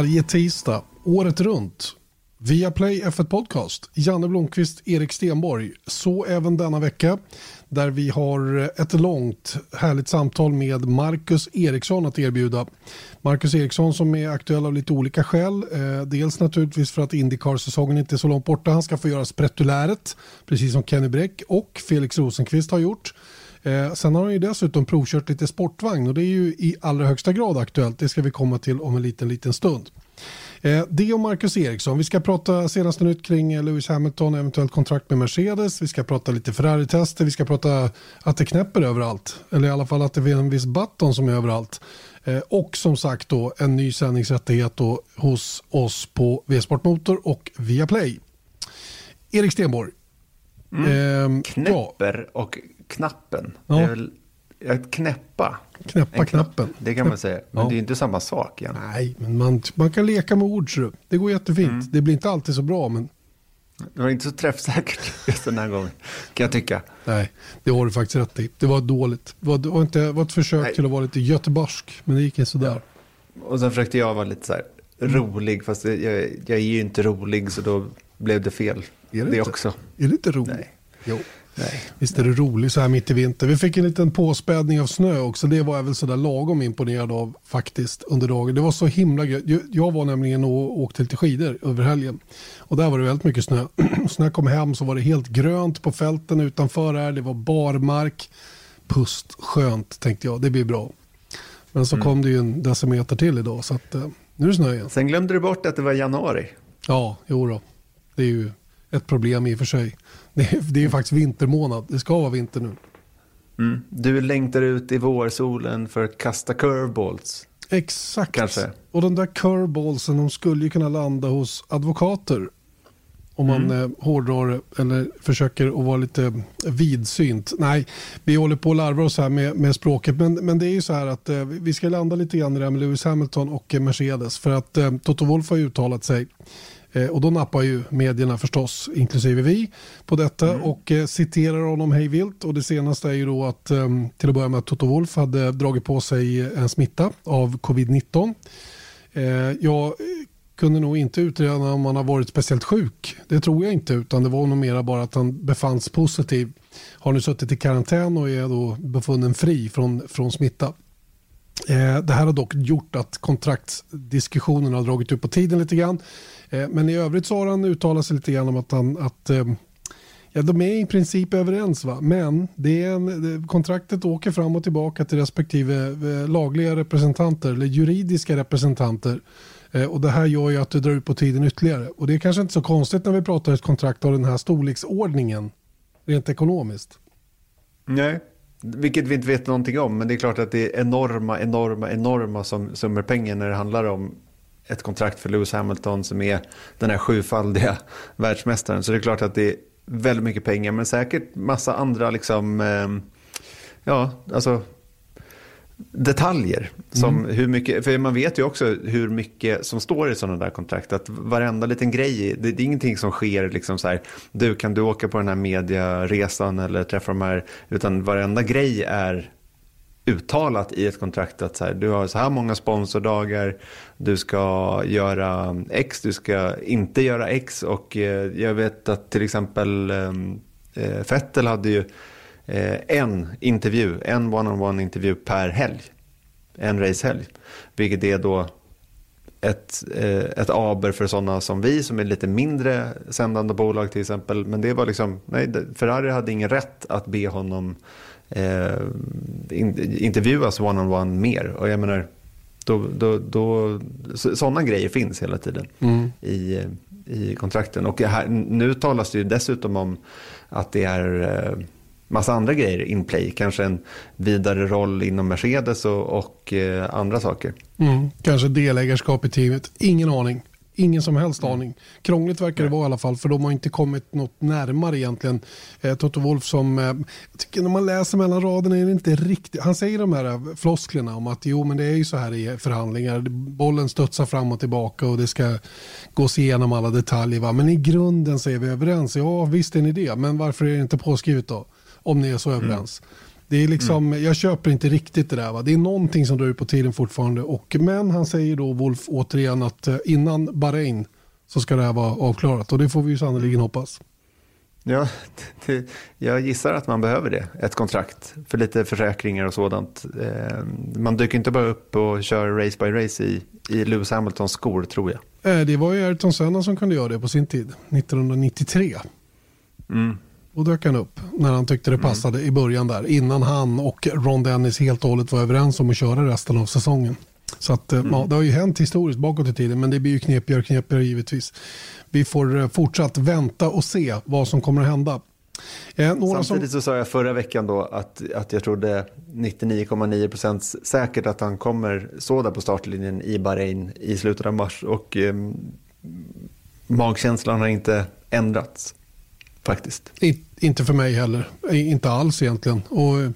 Varje tisdag, året runt. Via Play F1 Podcast. Janne Blomqvist, Erik Stenborg. Så även denna vecka där vi har ett långt härligt samtal med Marcus Eriksson att erbjuda. Marcus Eriksson som är aktuell av lite olika skäl. Eh, dels naturligtvis för att Indycar-säsongen inte är så långt borta. Han ska få göra sprettuläret, precis som Kenny Bräck och Felix Rosenqvist har gjort. Eh, sen har han ju dessutom provkört lite sportvagn och det är ju i allra högsta grad aktuellt. Det ska vi komma till om en liten, liten stund. Eh, det och Marcus Eriksson. Vi ska prata senaste nytt kring eh, Lewis Hamilton, eventuellt kontrakt med Mercedes. Vi ska prata lite Ferrari-tester. Vi ska prata att det knäpper överallt. Eller i alla fall att det är en viss button som är överallt. Eh, och som sagt då en ny sändningsrättighet då hos oss på V-Sport Motor och Viaplay. Erik Stenborg. Mm. Eh, knäpper ja. och knappen. Ja. Det är väl att knäppa. Knäppa knappen. Det kan man säga. Men ja. det är inte samma sak igen. Nej, men man, man kan leka med ord. Så det går jättefint. Mm. Det blir inte alltid så bra, men... Det var inte så träffsäkert just den här gången, kan jag tycka. Nej, det har du faktiskt rätt i. Det var dåligt. Det var, det var, inte, det var ett försök Nej. till att vara lite göteborgsk, men det gick inte sådär. Ja. Och sen försökte jag vara lite så här rolig, fast jag, jag är ju inte rolig, så då blev det fel. Är det, det inte? också. Är det inte roligt? Nej. Jo. Nej. Visst är det roligt så här mitt i vinter. Vi fick en liten påspädning av snö också. Det var jag väl sådär lagom imponerad av faktiskt under dagen. Det var så himla gött. Jag var nämligen och åkte lite skidor över helgen. Och där var det väldigt mycket snö. så när jag kom hem så var det helt grönt på fälten utanför här. Det var barmark. Pust, skönt tänkte jag. Det blir bra. Men så mm. kom det ju en decimeter till idag. Så att, eh, nu är det snö igen. Sen glömde du bort att det var januari. Ja, jo då. Det är ju ett problem i och för sig. Det är, det är faktiskt vintermånad. Det ska vara vinter nu. Mm. Du längtar ut i vårsolen för att kasta curveballs. Exakt. Kanske. Och de där curveballsen de skulle ju kunna landa hos advokater. Om man mm. eh, hårdrar eller försöker att vara lite vidsynt. Nej, vi håller på att larva oss här med, med språket. Men, men det är ju så här att eh, vi ska landa lite grann i det här med Lewis Hamilton och Mercedes. För att eh, Toto Wolff har uttalat sig Eh, och då nappar ju medierna förstås, inklusive vi, på detta mm. och eh, citerar honom hejvilt. Och det senaste är ju då att eh, till att börja med att Toto Wolf hade dragit på sig en smitta av covid-19. Eh, jag kunde nog inte utreda om han har varit speciellt sjuk. Det tror jag inte, utan det var nog mera bara att han befanns positiv. Har nu suttit i karantän och är då befunnen fri från, från smitta. Eh, det här har dock gjort att kontraktsdiskussionerna har dragit ut på tiden lite grann. Eh, men i övrigt så har han uttalat sig lite grann om att, han, att eh, ja, de är i princip överens. Va? Men det är en, kontraktet åker fram och tillbaka till respektive lagliga representanter eller juridiska representanter. Och det här gör ju att det drar ut på tiden ytterligare. Och det är kanske inte så konstigt när vi pratar ett kontrakt av den här storleksordningen rent ekonomiskt. Nej, vilket vi inte vet någonting om. Men det är klart att det är enorma, enorma, enorma summor pengar när det handlar om ett kontrakt för Lewis Hamilton som är den här sjufaldiga världsmästaren. Så det är klart att det är väldigt mycket pengar men säkert massa andra liksom, eh, ja, alltså detaljer. Som mm. hur mycket, för man vet ju också hur mycket som står i sådana där kontrakt. Att varenda liten grej, det, det är ingenting som sker liksom så här, du kan du åka på den här mediaresan eller träffa de här, utan varenda grej är uttalat i ett kontrakt att så här, du har så här många sponsordagar, du ska göra X, du ska inte göra X och eh, jag vet att till exempel ehm, eh, Fettel hade ju en intervju, en one-on-one intervju per helg, en racehelg, vilket är då ett, eh, ett aber för sådana som vi som är lite mindre sändande bolag till exempel. Men det var liksom, nej, Ferrari hade ingen rätt att be honom eh, in, intervjuas one-on-one mer. Och jag menar, då, då, då, sådana grejer finns hela tiden mm. i, i kontrakten. Och här, nu talas det ju dessutom om att det är eh, massa andra grejer in play. Kanske en vidare roll inom Mercedes och, och eh, andra saker. Mm. Kanske delägarskap i teamet. Ingen aning. Ingen som helst mm. aning. Krångligt verkar det vara i alla fall för de har inte kommit något närmare egentligen. Eh, Toto Wolf som, eh, tycker när man läser mellan raderna är det inte riktigt, han säger de här eh, flosklerna om att jo men det är ju så här i förhandlingar, bollen studsar fram och tillbaka och det ska gås igenom alla detaljer va? men i grunden så är vi överens. Ja visst är ni det, men varför är det inte påskrivet då? Om ni är så mm. överens. Det är liksom, mm. Jag köper inte riktigt det där. Va? Det är någonting som drar ut på tiden fortfarande. Och, men han säger då, Wolf, återigen att eh, innan Bahrain så ska det här vara avklarat. Och det får vi ju sannoliken hoppas. Ja, det, jag gissar att man behöver det, ett kontrakt för lite försäkringar och sådant. Eh, man dyker inte bara upp och kör race by race i, i Lewis Hamiltons skor tror jag. Eh, det var ju Ayrton Senna som kunde göra det på sin tid, 1993. Mm. Då dök han upp när han tyckte det mm. passade mm. i början där. Innan han och Ron Dennis helt och hållet var överens om att köra resten av säsongen. Så att, eh, mm. ja, det har ju hänt historiskt bakåt i tiden men det blir ju knepigare och knepigare givetvis. Vi får eh, fortsatt vänta och se vad som kommer att hända. Eh, Samtidigt som... så sa jag förra veckan då att, att jag trodde 99,9% säkert att han kommer så där på startlinjen i Bahrain i slutet av mars och eh, magkänslan har inte ändrats faktiskt. In, inte för mig heller, inte alls egentligen. Och eh,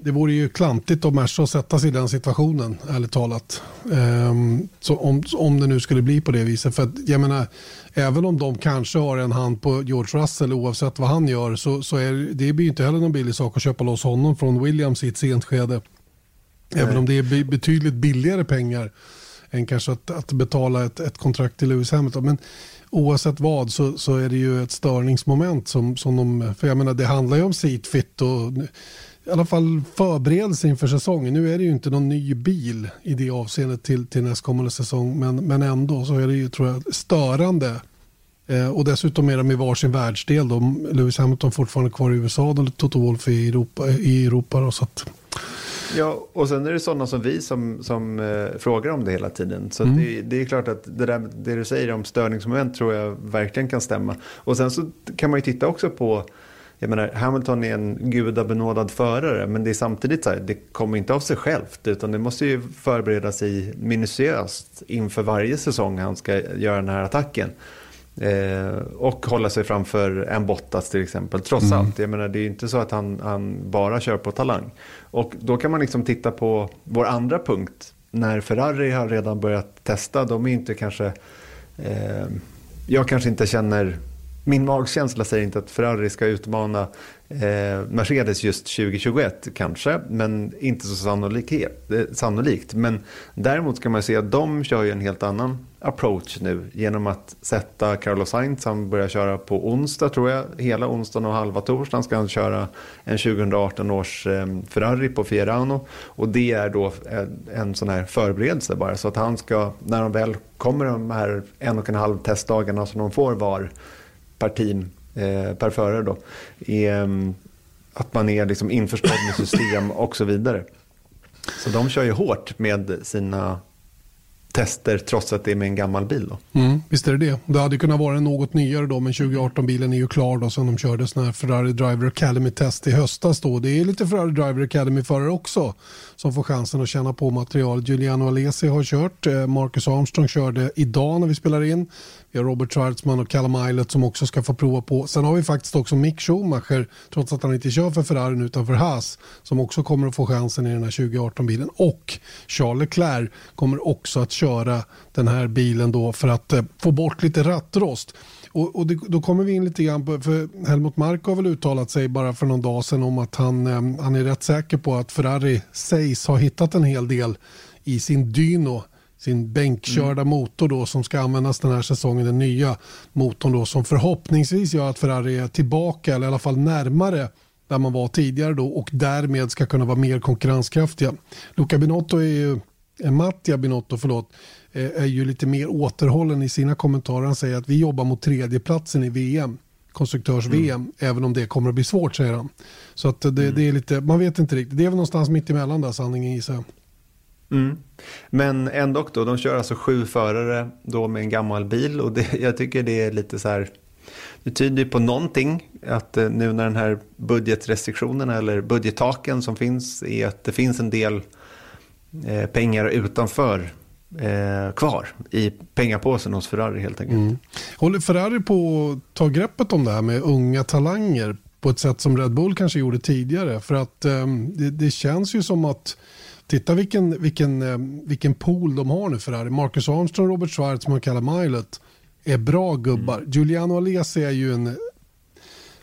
det vore ju klantigt av Merca att sätta sig i den situationen, ärligt talat. Um, så om, om det nu skulle bli på det viset. För att, jag menar, även om de kanske har en hand på George Russell oavsett vad han gör så, så är det blir inte heller någon billig sak att köpa loss honom från Williams i ett sent skede. Nej. Även om det är betydligt billigare pengar än kanske att, att betala ett, ett kontrakt till Lewis Hamilton. Men oavsett vad så, så är det ju ett störningsmoment som, som de, för jag menar det handlar ju om seatfit och i alla fall förberedelse inför säsongen. Nu är det ju inte någon ny bil i det avseendet till, till nästkommande säsong men, men ändå så är det ju tror jag störande eh, och dessutom är de i varsin världsdel. Då. Lewis Hamilton fortfarande kvar i USA och Toto Wolff i Europa. I Europa då, så att... Ja, och sen är det sådana som vi som, som eh, frågar om det hela tiden. Så mm. det, det, är klart att det, där, det du säger om störningsmoment tror jag verkligen kan stämma. Och sen så kan man ju titta också på jag menar, Hamilton är en gudabenådad förare men det är samtidigt så här, det kommer inte av sig självt utan det måste ju förbereda sig minutiöst inför varje säsong han ska göra den här attacken. Eh, och hålla sig framför en Bottas till exempel, trots mm. allt. Jag menar, det är ju inte så att han, han bara kör på talang. Och då kan man liksom titta på vår andra punkt. När Ferrari har redan börjat testa, de är inte kanske... Eh, jag kanske inte känner min magkänsla säger inte att Ferrari ska utmana eh, Mercedes just 2021 kanske, men inte så sannolikhet, eh, sannolikt. Men däremot kan man se att de kör ju en helt annan approach nu genom att sätta Carlos Sainz, han börjar köra på onsdag tror jag, hela onsdagen och halva torsdagen ska han köra en 2018 års eh, Ferrari på Fiorano och det är då en, en sån här förberedelse bara så att han ska, när de väl kommer de här en och en halv testdagarna som de får var per team, eh, per förare då, är mm, att man är liksom införstådd med system och så vidare. Så de kör ju hårt med sina tester trots att det är med en gammal bil. Då. Mm, visst är det det. Det hade kunnat vara något nyare då men 2018-bilen är ju klar då sen de körde sådana här Ferrari Driver Academy-test i höstas då. Det är lite Ferrari Driver Academy-förare också som får chansen att känna på materialet. Giuliano Alesi har kört, eh, Marcus Armstrong körde idag när vi spelar in. Vi har Robert Schwartzman och Callum Islet som också ska få prova på. Sen har vi faktiskt också Mick Schumacher, trots att han inte kör för Ferrari utan för Haas, som också kommer att få chansen i den här 2018-bilen. Och Charles Leclerc kommer också att köra den här bilen då för att eh, få bort lite rattrost. Och, och det, då kommer vi in lite grann på, för Helmut Mark har väl uttalat sig bara för någon dag sedan om att han, eh, han är rätt säker på att Ferrari sägs ha hittat en hel del i sin dyno sin bänkkörda mm. motor då som ska användas den här säsongen, den nya motorn då som förhoppningsvis gör att Ferrari är tillbaka eller i alla fall närmare där man var tidigare då och därmed ska kunna vara mer konkurrenskraftiga. Luca Binotto är ju, eh, Mattia Binotto förlåt, eh, är ju lite mer återhållen i sina kommentarer. Han säger att vi jobbar mot tredjeplatsen i VM konstruktörs-VM, mm. även om det kommer att bli svårt säger han. Så att det, mm. det, är lite, man vet inte riktigt, det är väl någonstans mitt emellan där sanningen gissar jag. Mm. Men ändå då, de kör alltså sju förare då med en gammal bil och det, jag tycker det är lite så här, det tyder på någonting att eh, nu när den här budgetrestriktionerna eller budgettaken som finns är att det finns en del eh, pengar utanför eh, kvar i pengapåsen hos Ferrari helt enkelt. Mm. Håller Ferrari på att ta greppet om det här med unga talanger på ett sätt som Red Bull kanske gjorde tidigare? För att eh, det, det känns ju som att Titta vilken, vilken, eh, vilken pool de har nu för det här. Marcus Armstrong, Robert Schwartz, Marcella Milet är bra gubbar. Mm. Giuliano Alesi är ju en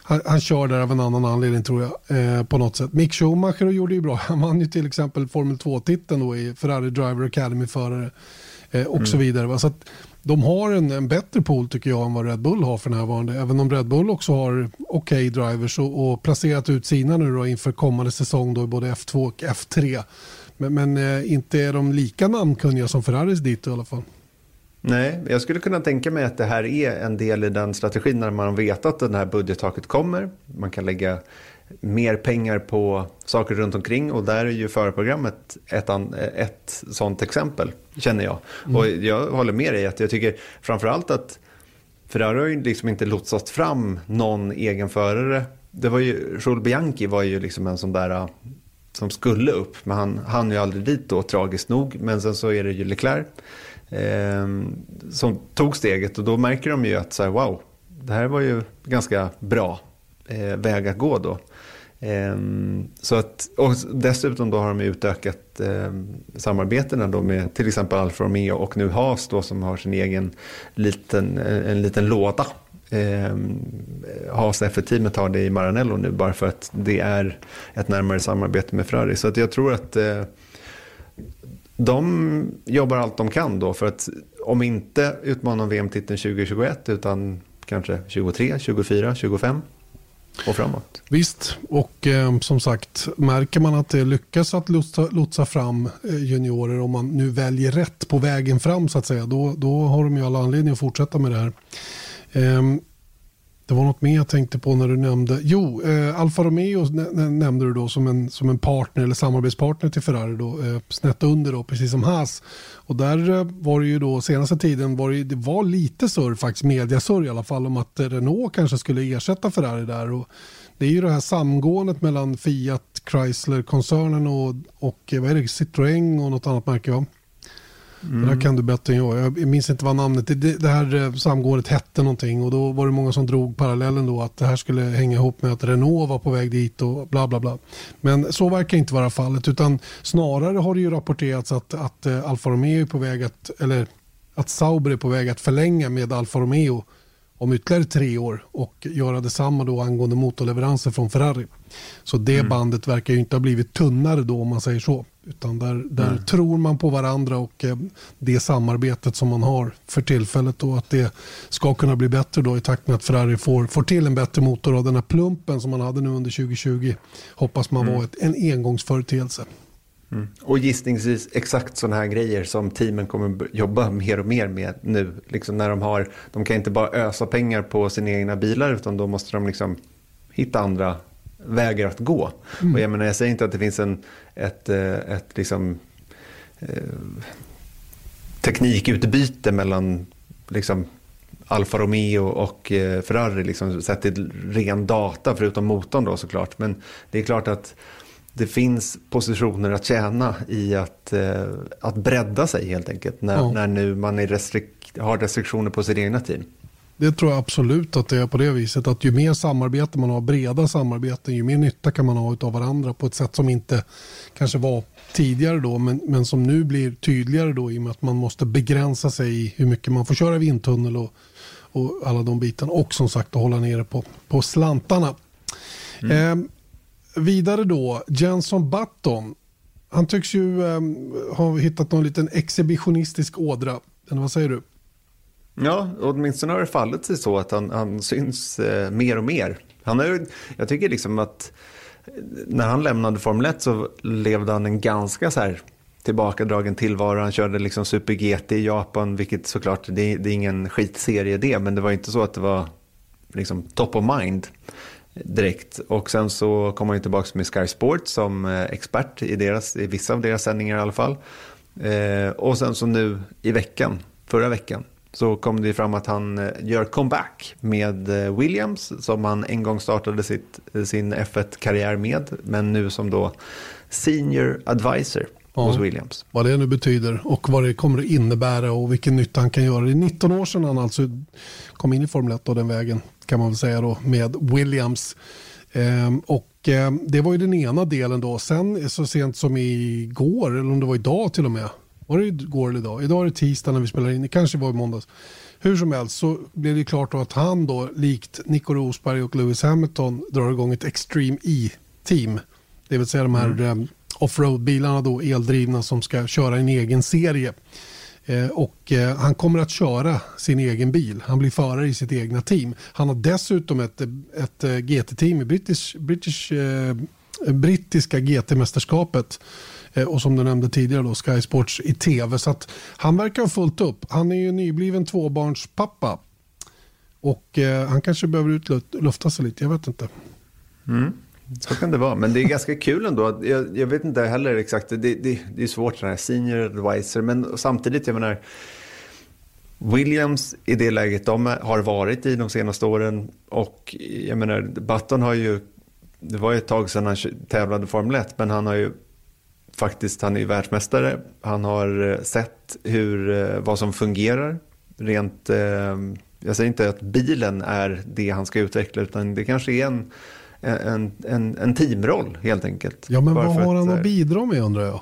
han, han kör där av en annan anledning tror jag. Eh, på något sätt. Mick Schumacher gjorde ju bra. Han vann ju till exempel Formel 2-titeln då i Ferrari Driver Academy-förare. Eh, och mm. så vidare. Va? Så att de har en, en, bättre pool tycker jag än vad Red Bull har för närvarande. Även om Red Bull också har okej okay drivers och, och, placerat ut sina nu då inför kommande säsong då i både F2 och F3. Men, men eh, inte är de lika namnkunniga som Ferraris dit i alla fall. Nej, jag skulle kunna tänka mig att det här är en del i den strategin när man vet att det här budgettaket kommer. Man kan lägga mer pengar på saker runt omkring och där är ju förprogrammet ett, ett sånt exempel, känner jag. Mm. Och jag håller med dig att jag tycker framförallt att Ferrari har ju liksom inte lotsat fram någon egen förare. Det var ju, Joel Bianchi var ju liksom en sån där som skulle upp, men han hann ju aldrig dit då, tragiskt nog. Men sen så är det ju Leclerc eh, som tog steget och då märker de ju att så här, wow, det här var ju ganska bra eh, väg att gå då. Eh, så att, och dessutom då har de utökat eh, samarbetena då med till exempel Alfa Romeo och nu Haas då som har sin egen liten, eh, en liten låda. Eh, Haas F1-teamet har det i Maranello nu bara för att det är ett närmare samarbete med Ferrari. Så att jag tror att eh, de jobbar allt de kan då för att om inte utmana om VM-titeln 2021 utan kanske 23, 24, 25 och framåt. Visst, och eh, som sagt märker man att det lyckas att lotsa, lotsa fram eh, juniorer om man nu väljer rätt på vägen fram så att säga då, då har de ju alla anledning att fortsätta med det här. Ehm, det var något mer jag tänkte på när du nämnde. Jo, eh, Alfa Romeo nämnde du då som en, som en partner eller samarbetspartner till Ferrari. Då, eh, snett under då, precis som Haas. Och där eh, var det ju då senaste tiden var det, det var lite surr faktiskt, mediasurr i alla fall om att Renault kanske skulle ersätta Ferrari där. Och det är ju det här samgåendet mellan Fiat, Chrysler-koncernen och, och eh, vad är det, Citroën och något annat märke va? Mm. Det där kan du bättre än jag. Jag minns inte vad namnet, det, det här eh, samgåendet hette någonting och då var det många som drog parallellen då att det här skulle hänga ihop med att Renault var på väg dit och bla bla bla. Men så verkar inte vara fallet utan snarare har det ju rapporterats att, att eh, Alfa Romeo är på väg att, eller att Sauber är på väg att förlänga med Alfa Romeo om ytterligare tre år och göra detsamma då angående motorleveranser från Ferrari. Så det mm. bandet verkar ju inte ha blivit tunnare då om man säger så. Utan där, där mm. tror man på varandra och eh, det samarbetet som man har för tillfället och att det ska kunna bli bättre då i takt med att Ferrari får, får till en bättre motor och den här plumpen som man hade nu under 2020 hoppas man mm. var ett, en engångsföreteelse. Mm. Och gissningsvis exakt sådana här grejer som teamen kommer jobba mer och mer med nu. Liksom när de, har, de kan inte bara ösa pengar på sina egna bilar utan då måste de liksom hitta andra vägar att gå. Mm. Och jag, menar, jag säger inte att det finns en, ett, eh, ett liksom, eh, teknikutbyte mellan liksom, Alfa Romeo och eh, Ferrari liksom, sett till ren data förutom motorn då såklart. Men det är klart att det finns positioner att tjäna i att, eh, att bredda sig helt enkelt när, ja. när nu man är restrik har restriktioner på sitt egna team. Det tror jag absolut att det är på det viset. Att ju mer samarbete man har, breda samarbeten, ju mer nytta kan man ha av varandra på ett sätt som inte kanske var tidigare då, men, men som nu blir tydligare då i och med att man måste begränsa sig i hur mycket man får köra vindtunnel och, och alla de bitarna. Och som sagt att hålla nere på, på slantarna. Mm. Eh, vidare då, Jenson Button. Han tycks ju eh, ha hittat någon liten exhibitionistisk ådra. Eller vad säger du? Ja, åtminstone har det fallit sig så att han, han syns eh, mer och mer. Han är, jag tycker liksom att eh, när han lämnade Formel 1 så levde han en ganska så här tillbakadragen tillvaro. Han körde liksom Super GT i Japan, vilket såklart, det, det är ingen skitserie det, men det var inte så att det var liksom top of mind direkt. Och sen så kom han tillbaka med Sky Sports som eh, expert i, deras, i vissa av deras sändningar i alla fall. Eh, och sen så nu i veckan, förra veckan, så kom det fram att han eh, gör comeback med eh, Williams som han en gång startade sitt, sin F1-karriär med, men nu som då senior advisor ja, hos Williams. Vad det nu betyder och vad det kommer att innebära och vilken nytta han kan göra. Det är 19 år sedan han alltså kom in i Formel 1 och den vägen kan man väl säga då med Williams. Ehm, och ehm, det var ju den ena delen då. Sen så sent som igår, eller om det var idag till och med, Var det igår eller idag? Idag är det tisdag när vi spelar in. Det kanske var i måndags. Hur som helst så blev det klart att han då likt Nico Rosberg och Lewis Hamilton drar igång ett Extreme E-team. Det vill säga de här mm. um, offroad-bilarna då eldrivna som ska köra en egen serie. Eh, och eh, han kommer att köra sin egen bil. Han blir förare i sitt egna team. Han har dessutom ett, ett eh, GT-team i British, British, eh, brittiska GT-mästerskapet Eh, och som du nämnde tidigare då, Sky Sports i tv. Så att han verkar ha fullt upp. Han är ju nybliven tvåbarnspappa. Och eh, han kanske behöver utlufta sig lite, jag vet inte. Mm. Så kan det vara, men det är ganska kul ändå. Jag, jag vet inte heller exakt, det, det, det är svårt den här senior advisor, men samtidigt, jag menar, Williams i det läget de har varit i de senaste åren och jag menar, Button har ju, det var ju ett tag sedan han tävlade Formel 1, men han har ju faktiskt, han är ju världsmästare, han har eh, sett hur, eh, vad som fungerar rent, eh, jag säger inte att bilen är det han ska utveckla, utan det kanske är en en, en, en teamroll helt enkelt. Ja, men vad har han att bidra med undrar jag?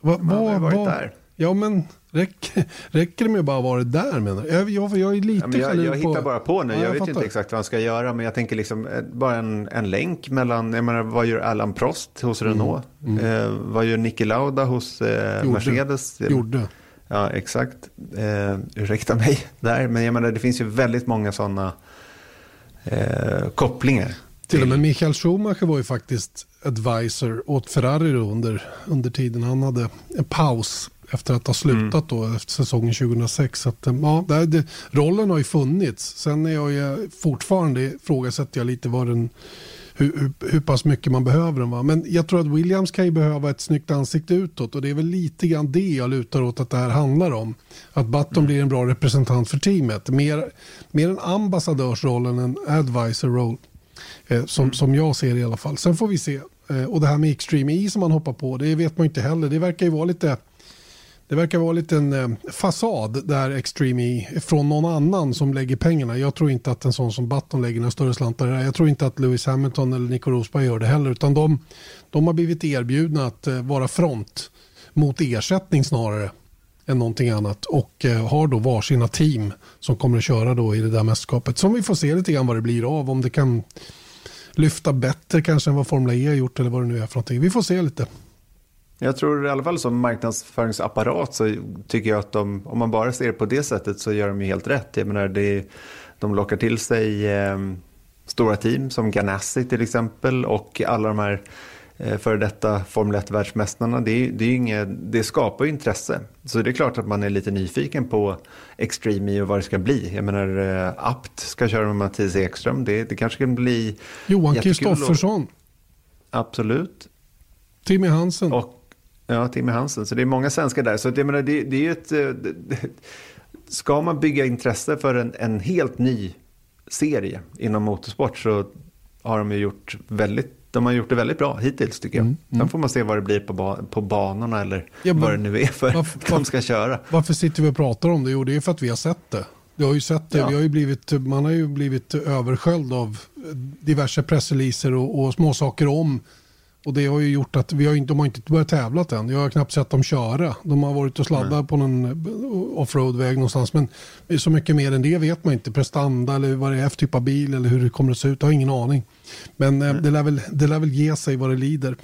Va, han har varit va, där. Ja, men räcker, räcker det med att bara vara där menar jag? Jag, jag är lite ja, jag, jag hittar bara på nu. Ja, jag, jag vet fattar. inte exakt vad han ska göra. Men jag tänker liksom eh, bara en, en länk mellan, jag menar vad gör Alan Prost hos mm. Renault? Mm. Eh, vad gör Niki Lauda hos eh, Gjorde. Mercedes? Gjorde. Ja, exakt. Eh, ursäkta mig där. Men jag menar det finns ju väldigt många sådana eh, kopplingar. Till och med Michael Schumacher var ju faktiskt advisor åt Ferrari under, under tiden han hade en paus efter att ha slutat mm. då efter säsongen 2006. Så att, ja, det, det, rollen har ju funnits. Sen är jag ju fortfarande ifrågasätter jag lite vad den, hur, hur, hur, pass mycket man behöver den. Va? Men jag tror att Williams kan ju behöva ett snyggt ansikte utåt och det är väl lite grann det jag lutar åt att det här handlar om. Att Button mm. blir en bra representant för teamet. Mer, mer en ambassadörsroll än en advisor roll. Eh, som, mm. som jag ser det i alla fall. Sen får vi se. Eh, och det här med Extreme E som man hoppar på, det vet man inte heller. Det verkar ju vara lite det verkar vara en liten eh, fasad där Extreme E från någon annan som lägger pengarna. Jag tror inte att en sån som Button lägger några större slantar där. Jag tror inte att Lewis Hamilton eller Nico Rosberg gör det heller. Utan de, de har blivit erbjudna att eh, vara front mot ersättning snarare än någonting annat. Och eh, har då varsina team som kommer att köra då i det där mästerskapet. Som vi får se lite grann vad det blir av. Om det kan lyfta bättre kanske än vad Formel E har gjort eller vad det nu är för någonting. Vi får se lite. Jag tror i alla fall som marknadsföringsapparat så tycker jag att de, om man bara ser det på det sättet så gör de ju helt rätt. Jag menar, det, de lockar till sig eh, stora team som Ganassi till exempel och alla de här eh, före detta Formel 1-världsmästarna. Det, det, det skapar ju intresse. Så det är klart att man är lite nyfiken på Extreme och vad det ska bli. Jag menar, eh, Apt ska köra med Mattias Ekström. Det, det kanske kan bli Johan Kristoffersson. Absolut. Timmy Hansen. Och, ja, Timmy Hansen. Så det är många svenskar där. Så jag menar, det, det är ju ett... Eh, ska man bygga intresse för en, en helt ny serie inom motorsport så har de ju gjort väldigt de har gjort det väldigt bra hittills tycker jag. Mm, mm. Sen får man se vad det blir på, ba på banorna eller ja, vad det nu är för varför, de ska köra. Varför sitter vi och pratar om det? Jo, det är för att vi har sett det. Vi har ju sett det. Ja. Vi har ju blivit, man har ju blivit översköljd av diverse pressreleaser och, och småsaker om och det har ju gjort att vi har inte, de har inte börjat tävla än. Jag har knappt sett dem köra. De har varit och sladdat mm. på någon eh, offroadväg någonstans. Men så mycket mer än det vet man inte. Prestanda eller vad det är för typ av bil eller hur det kommer att se ut. Jag har ingen aning. Men mm. det, lär väl, det lär väl ge sig vad det lider.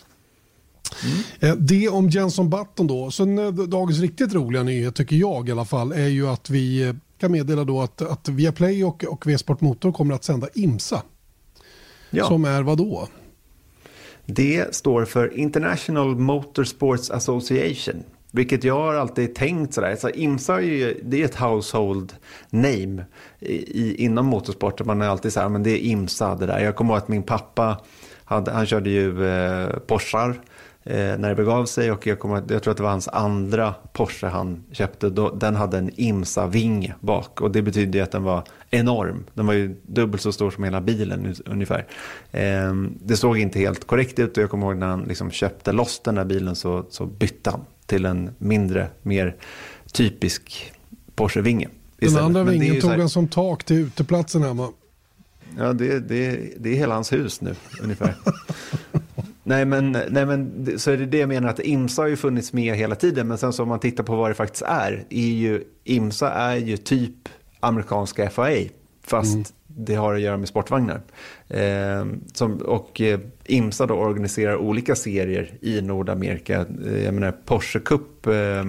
Mm. Eh, det om Jenson Button då. Sen dagens riktigt roliga nyhet tycker jag i alla fall är ju att vi kan meddela då att, att Viaplay och, och V-Sport Motor kommer att sända IMSA. Ja. Som är vad då? Det står för International Motorsports Association. Vilket jag har alltid tänkt sådär. Så IMSA är ju, det är ett household name i, inom motorsport. Man är alltid så här, men det är IMSA det där. Jag kommer ihåg att min pappa, hade, han körde ju eh, Porschar eh, när det begav sig och jag, kommer, jag tror att det var hans andra Porsche han köpte. Då, den hade en IMSA-vinge bak och det betyder att den var enorm. Den var ju dubbelt så stor som hela bilen ungefär. Eh, det såg inte helt korrekt ut och jag kommer ihåg när han liksom köpte loss den där bilen så, så bytte han till en mindre, mer typisk Porsche-vinge. Den andra vingen tog han som tak till uteplatsen hemma. Ja, det, det, det är hela hans hus nu ungefär. Nej men, nej men så är det det jag menar att IMSA har ju funnits med hela tiden men sen så om man tittar på vad det faktiskt är, är ju, IMSA är ju typ amerikanska FAA fast mm. det har att göra med sportvagnar. Eh, som, och eh, IMSA då organiserar olika serier i Nordamerika. Eh, jag menar Porsche Cup, eh,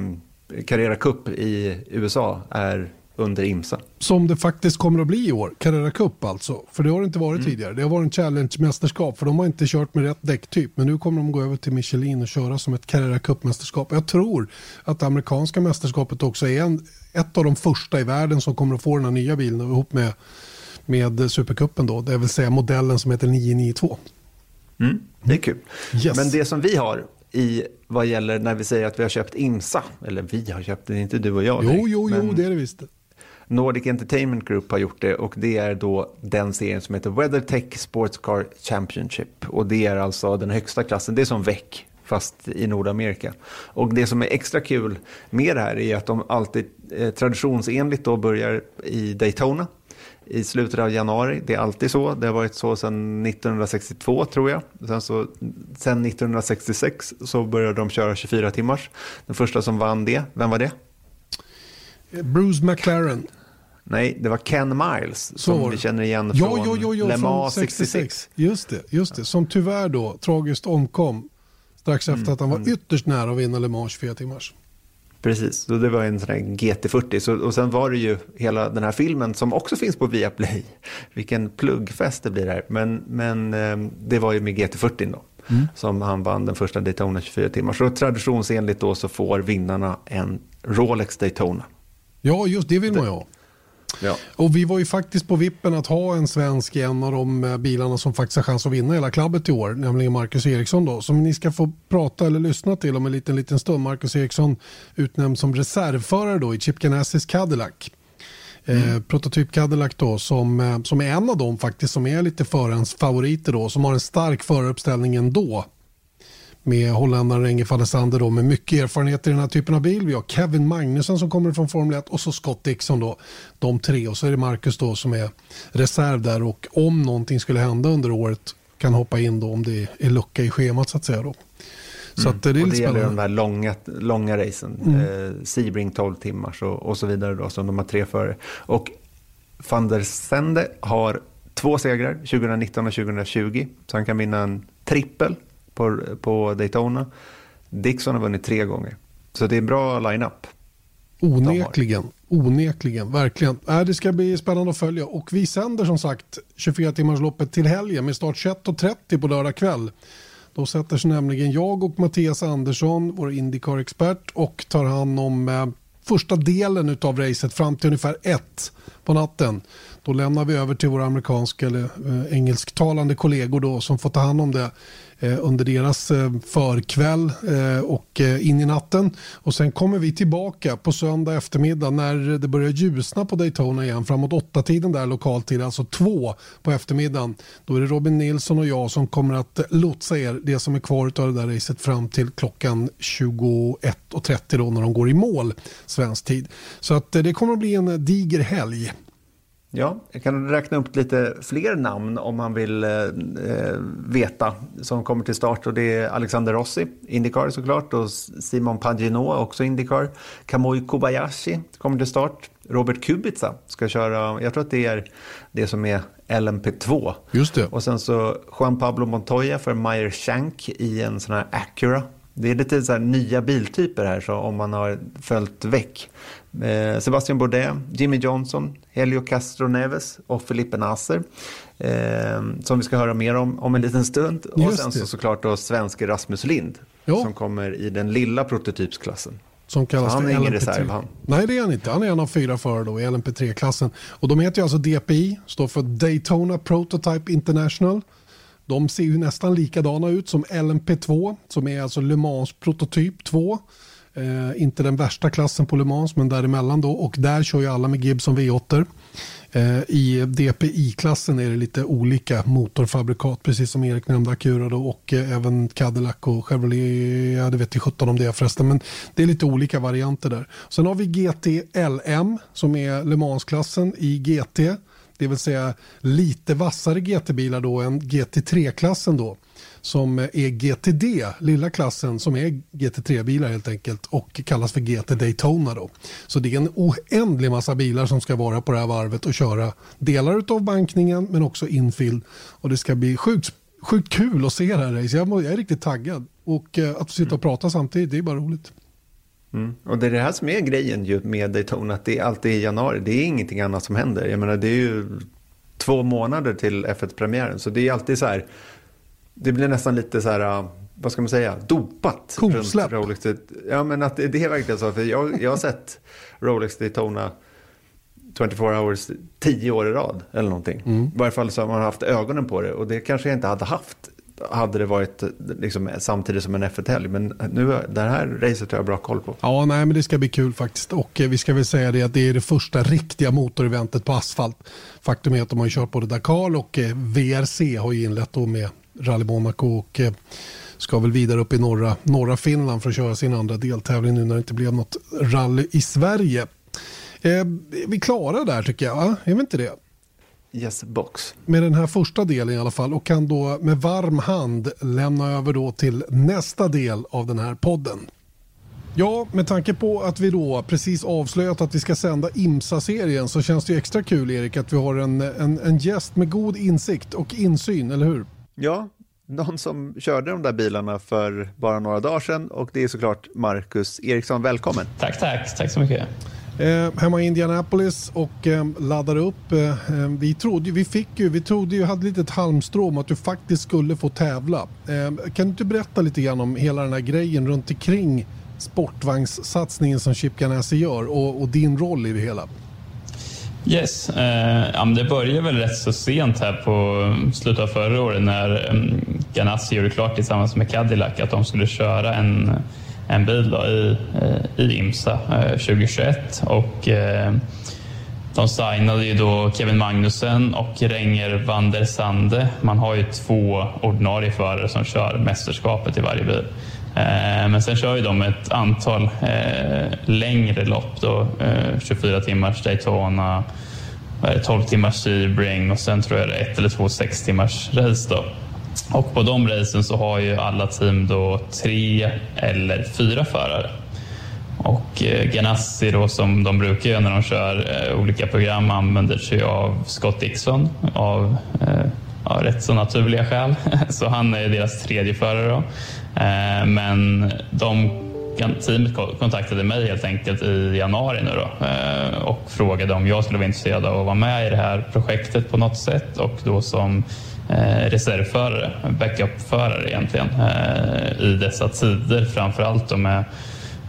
Carrera Cup i USA är under IMSA. Som det faktiskt kommer att bli i år, Carrera Cup alltså. För det har det inte varit mm. tidigare. Det har varit en Challenge-mästerskap för de har inte kört med rätt däcktyp. Men nu kommer de gå över till Michelin och köra som ett Carrera Cup-mästerskap. Jag tror att det amerikanska mästerskapet också är en, ett av de första i världen som kommer att få den här nya bilen ihop med, med Supercupen då. Det vill säga modellen som heter 992. Mm, det är kul. Yes. Men det som vi har i vad gäller när vi säger att vi har köpt IMSA, eller vi har köpt det, inte du och jag. Jo, jo, jo, det är det visst. Nordic Entertainment Group har gjort det och det är då den serien som heter WeatherTech Sports Car Championship. Och det är alltså den högsta klassen, det är som VEC fast i Nordamerika. Och det som är extra kul med det här är att de alltid eh, traditionsenligt då börjar i Daytona i slutet av januari. Det är alltid så. Det har varit så sedan 1962 tror jag. Sen, så, sen 1966 så började de köra 24 timmars. Den första som vann det, vem var det? Bruce McLaren. Nej, det var Ken Miles som så. vi känner igen från ja, ja, ja, Le Mans 66. 66. Just det, just det. Som tyvärr då tragiskt omkom strax efter mm. att han var mm. ytterst nära att vinna Le Mans 24 timmars. Precis, så det var en sån här GT40. Så, och sen var det ju hela den här filmen som också finns på Viaplay. Vilken pluggfest det blir här. Men, men eh, det var ju med GT40 då. Mm. Som han vann den första Daytona 24 timmar. Så traditionsenligt då så får vinnarna en Rolex Daytona. Ja, just det vill man ju ha. Ja. Och vi var ju faktiskt på vippen att ha en svensk i en av de eh, bilarna som faktiskt har chans att vinna hela klubbet i år, nämligen Marcus Eriksson då, som ni ska få prata eller lyssna till om en liten, liten stund. Marcus Eriksson utnämnd som reservförare då i Chip Ganassis Cadillac. Eh, mm. Eh, prototyp Cadillac då som, eh, som är en av dem faktiskt som är lite förarens favoriter då som har en stark föraruppställning ändå med holländaren Renge van då med mycket erfarenhet i den här typen av bil. Vi har Kevin Magnussen som kommer från Formel 1 och så Scott Dixon då. De tre och så är det Marcus då som är reserv där och om någonting skulle hända under året kan hoppa in då om det är lucka i schemat så att säga då. Så mm. det, är och det gäller de här långa, långa racen, mm. eh, Sebring 12 timmar och, och så vidare då som de har tre före. Och van der Sende har två segrar 2019 och 2020 så han kan vinna en trippel på, på Daytona. Dixon har vunnit tre gånger. Så det är en bra line-up. Onekligen, onekligen, verkligen. Äh, det ska bli spännande att följa och vi sänder som sagt 24 timmarsloppet till helgen med start 21.30 på lördag kväll. Då sätter sig nämligen jag och Mattias Andersson, vår Indycar-expert och tar hand om eh, första delen av racet fram till ungefär ett på natten. Då lämnar vi över till våra amerikanska eller eh, engelsktalande kollegor då, som får ta hand om det Eh, under deras eh, förkväll eh, och in i natten. Och sen kommer vi tillbaka på söndag eftermiddag när det börjar ljusna på Daytona igen framåt åtta tiden där lokaltid, alltså två på eftermiddagen. Då är det Robin Nilsson och jag som kommer att lotsa er det som är kvar av det där racet fram till klockan 21.30 då när de går i mål svensk tid. Så att det kommer att bli en diger helg. Ja, jag kan räkna upp lite fler namn om man vill eh, eh, veta som kommer till start. Och det är Alexander Rossi, Indycar såklart, och Simon Pagino, också Indycar. Kamui Kobayashi kommer till start. Robert Kubica ska köra, jag tror att det är det som är LMP2. Just det. Och sen så Juan Pablo Montoya för Meyer Shank i en sån här Acura. Det är lite så nya biltyper här så om man har följt väck. Eh, Sebastian Bourdais, Jimmy Johnson, Helio Castro Neves och Felipe Nasser. Eh, som vi ska höra mer om om en liten stund. Just och sen så, såklart då svenske Rasmus Lind. Jo. Som kommer i den lilla prototypsklassen. Som kallas han är ingen reserv han. Nej det är han inte. Han är en av fyra förare då i LMP3-klassen. Och de heter ju alltså DPI, står för Daytona Prototype International. De ser ju nästan likadana ut som LMP2 som är alltså Le Mans prototyp 2. Eh, inte den värsta klassen på Le Mans men däremellan då och där kör ju alla med Gibson V8. Eh, I DPI-klassen är det lite olika motorfabrikat precis som Erik nämnde Acura då, och eh, även Cadillac och Chevrolet. Ja, det vet jag 17 om det förresten men det är lite olika varianter där. Sen har vi GT LM som är Le Mans-klassen i GT det vill säga lite vassare GT-bilar då än GT3-klassen då som är GTD, lilla klassen som är GT3-bilar helt enkelt och kallas för GT Daytona. Då. Så det är en oändlig massa bilar som ska vara på det här varvet och köra delar av bankningen men också infill. Och det ska bli sjukt, sjukt kul att se det här race. Jag, är riktigt taggad och eh, att sitta och prata samtidigt, det är bara roligt. Mm. Och det är det här som är grejen ju med Daytona, att det är alltid i januari. Det är ingenting annat som händer. Jag menar, det är ju två månader till F1-premiären, så det är alltid så här det blir nästan lite så här, äh, vad ska man säga, dopat. Kosläpp. Rolex. Ja, men att det, det är verkligen så. För jag, jag har sett Rolex Daytona 24 hours tio år i rad eller någonting. Mm. I varje fall så har man haft ögonen på det och det kanske jag inte hade haft hade det varit liksom samtidigt som en F1-helg. Men nu, det här racet har jag bra koll på. Ja, nej, men det ska bli kul faktiskt. Och eh, vi ska väl säga det att det är det första riktiga motoreventet på asfalt. Faktum är att de har kört både Dakar och eh, VRC har inlett då med Rally Monaco och eh, ska väl vidare upp i norra, norra Finland för att köra sin andra deltävling nu när det inte blev något rally i Sverige. Eh, vi klarar där tycker jag, är vi inte det? Yes box. Med den här första delen i alla fall och kan då med varm hand lämna över då till nästa del av den här podden. Ja, med tanke på att vi då precis avslöjat att vi ska sända IMSA-serien så känns det ju extra kul Erik att vi har en, en, en gäst med god insikt och insyn, eller hur? Ja, någon som körde de där bilarna för bara några dagar sedan och det är såklart Marcus Eriksson. Välkommen! Tack, tack. Tack så mycket. Eh, hemma i Indianapolis och eh, laddade upp. Eh, ehm, vi trodde vi fick ju, vi trodde ju, hade lite ett halmstrå om att du faktiskt skulle få tävla. Eh, kan du inte berätta lite grann om hela den här grejen runt omkring sportvagnssatsningen som Chip Ganassi gör och, och din roll i det hela? Yes, eh, ja, det började väl rätt så sent här på slutet av förra året när ehm, Ganassi gjorde klart tillsammans med Cadillac att de skulle köra en, en bil då i, eh, i IMSA 2021. Eh, och, eh, de signade ju då Kevin Magnussen och Renger van der Sande. Man har ju två ordinarie förare som kör mästerskapet i varje bil. Men sen kör ju de ett antal längre lopp. Då, 24 timmars Daytona, 12 timmars Sebring och sen tror jag det är ett eller två 6 timmars race. Då. Och på de racen så har ju alla team då tre eller fyra förare. Och eh, Ganassi då, som de brukar göra när de kör eh, olika program använder sig av Scott Dixon av eh, ja, rätt så naturliga skäl. Så han är deras tredje förare. Då. Men de, teamet kontaktade mig helt enkelt i januari nu då, och frågade om jag skulle vara intresserad av att vara med i det här projektet på något sätt och då som eh, reservförare, backupförare egentligen eh, i dessa tider framför allt med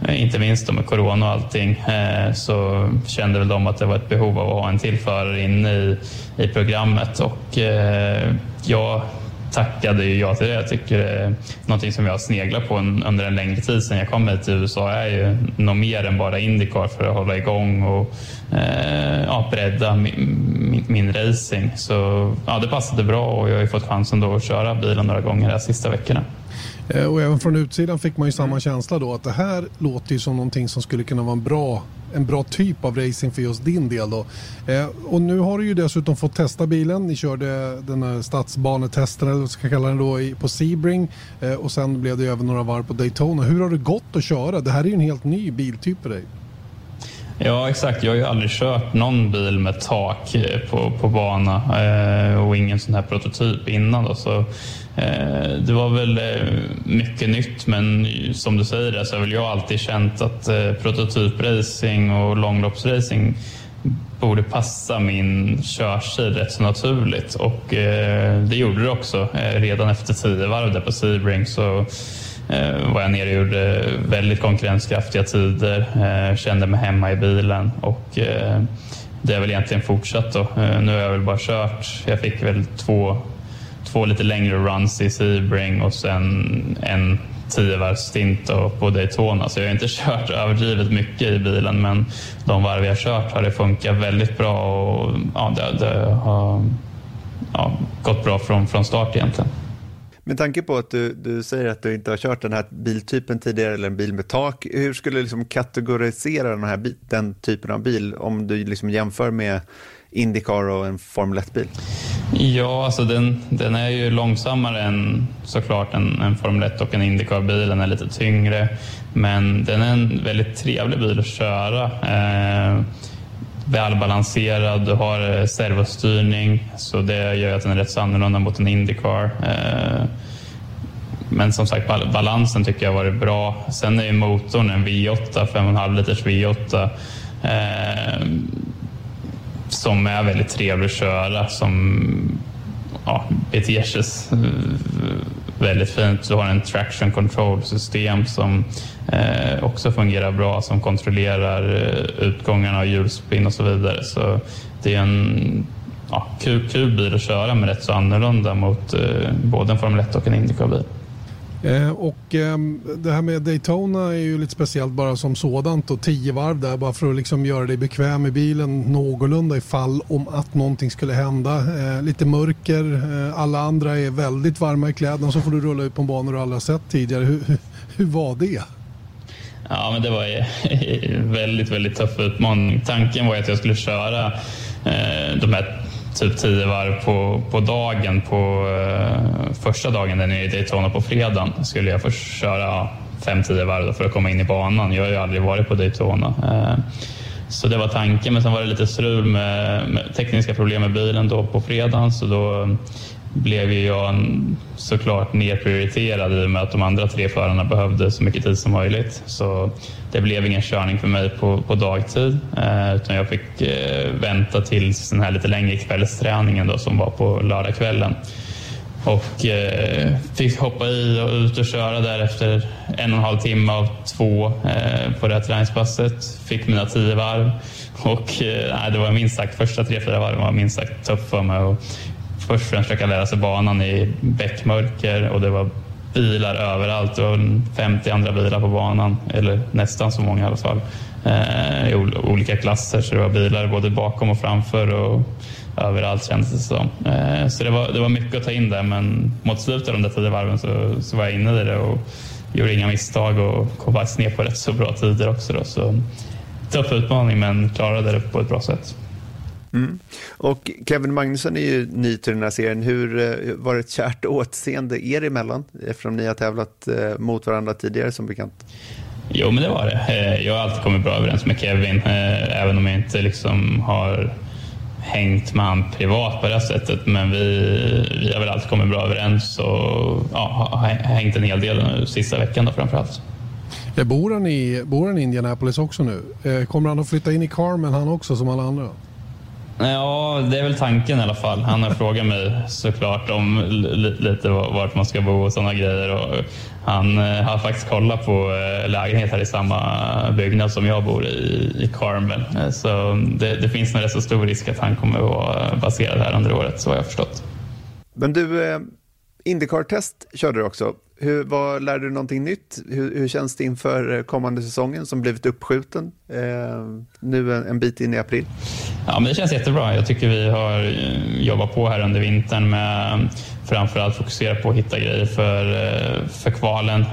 eh, inte minst med corona och allting eh, så kände väl de att det var ett behov av att ha en tillförare inne i, i programmet. Och jag tackade ju ja till det. Jag tycker det är någonting som jag har sneglat på under en längre tid sedan jag kom hit till USA är ju något mer än bara Indycar för att hålla igång och eh, ja, bredda min, min, min, racing. Så ja, det passade bra och jag har ju fått chansen då att köra bilen några gånger de sista veckorna. Eh, och även från utsidan fick man ju samma känsla då att det här låter ju som någonting som skulle kunna vara en bra, en bra typ av racing för just din del då. Eh, och nu har du ju dessutom fått testa bilen. Ni körde den här stadsbanetesten eller vad man ska kalla den då på Sebring eh, och sen blev det även några varv på Daytona. Hur har det gått att köra? Det här är ju en helt ny biltyp för dig. Ja, exakt. Jag har ju aldrig kört någon bil med tak eh, på, på bana eh, och ingen sån här prototyp innan. Då, så Eh, det var väl eh, mycket nytt men som du säger så har väl jag alltid känt att eh, prototypracing och långloppsracing borde passa min körstil rätt så naturligt och eh, det gjorde det också. Eh, redan efter tio varv där på Sebring så Eh, var jag nere och gjorde väldigt konkurrenskraftiga tider, eh, kände mig hemma i bilen och eh, det har väl egentligen fortsatt då. Nu har jag väl bara kört, jag fick väl två två lite längre runs i Sebring och sen en tiovarvsstint på Daytona. Så jag har inte kört överdrivet mycket i bilen men de varv jag har kört har det funkat väldigt bra och ja, det, det har ja, gått bra från, från start egentligen. Med tanke på att du, du säger att du inte har kört den här biltypen tidigare eller en bil med tak, hur skulle du liksom kategorisera den, här, den typen av bil om du liksom jämför med Indycar och en Formel 1-bil? Ja, alltså den, den är ju långsammare än såklart en, en Formel 1 och en Indycar-bil. Den är lite tyngre, men den är en väldigt trevlig bil att köra. Eh, välbalanserad, du har eh, servostyrning så det gör att den är rätt så annorlunda mot en Indycar. Eh, men som sagt, balansen tycker jag har varit bra. Sen är ju motorn en V8, 5,5 liters V8 eh, som är väldigt trevlig att köra, som ja, beter sig eh, väldigt fint. Du har en traction control-system som eh, också fungerar bra, som kontrollerar eh, utgångarna av hjulspinn och så vidare. Så det är en ja, kul, kul bil att köra, men rätt så annorlunda mot eh, både en Formel 1 och en Indycar-bil. Eh, och eh, det här med Daytona är ju lite speciellt bara som sådant och tio varv där bara för att liksom göra dig bekväm i bilen någorlunda ifall om att någonting skulle hända. Eh, lite mörker, eh, alla andra är väldigt varma i kläderna så får du rulla ut på en bana du aldrig har sett tidigare. Hur, hur, hur var det? Ja, men det var en väldigt, väldigt tuff utmaning. Tanken var att jag skulle köra eh, de här typ tio varv på, på dagen på eh, första dagen den är i Daytona på fredagen skulle jag få köra fem, tio varv för att komma in i banan. Jag har ju aldrig varit på Daytona. Eh, så det var tanken, men sen var det lite strul med, med tekniska problem med bilen då på fredagen så då blev ju jag såklart nedprioriterad i och med att de andra tre förarna behövde så mycket tid som möjligt. Så det blev ingen körning för mig på, på dagtid eh, utan jag fick eh, vänta tills den här lite längre kvällsträningen då, som var på lördagskvällen. Och eh, fick hoppa i och ut och köra där efter en och en halv timme av två eh, på det här träningspasset. Fick mina tio varv och eh, det var minst sagt första tre, fyra varven var minst sagt tufft för mig. Och först och främst försöka lära sig banan i bäckmörker och det var bilar överallt. Det var 50 andra bilar på banan, eller nästan så många i alla fall. Eh, I olika klasser, så det var bilar både bakom och framför och överallt kändes det som. Eh, så det var, det var mycket att ta in där, men mot slutet av de där tio varven så, så var jag inne i det och gjorde inga misstag och kom faktiskt ner på rätt så bra tider också. Då. Så, tuff utmaning, men klarade det på ett bra sätt. Mm. Och Kevin Magnusson är ju ny till den här serien. Hur eh, var det ett kärt återseende er emellan? Eftersom ni har tävlat eh, mot varandra tidigare som bekant. Jo, men det var det. Eh, jag har alltid kommit bra överens med Kevin, även om jag inte liksom har hängt med honom privat på det sättet. Men vi, vi har väl alltid kommit bra överens och ja, har hängt en hel del nu sista veckan då framförallt. Bor han, i, bor han i Indianapolis också nu? Kommer han att flytta in i Carmen han också som alla andra? Ja, det är väl tanken i alla fall. Han har frågat mig såklart om lite vart man ska bo och sådana grejer. Och han eh, har faktiskt kollat på eh, lägenhet här i samma byggnad som jag bor i, i Carmel. Eh, så det, det finns en rätt så stor risk att han kommer att vara baserad här under året, så har jag förstått. Men du, Indycar-test körde du också. Hur, vad, lärde du någonting nytt? Hur, hur, känns det inför eh, kommande säsongen som blivit uppskjuten eh, nu en, en, bit in i april? Ja, men det känns jättebra. Jag tycker vi har eh, jobbat på här under vintern med framförallt fokusera på att hitta grejer för, eh, för kvalen,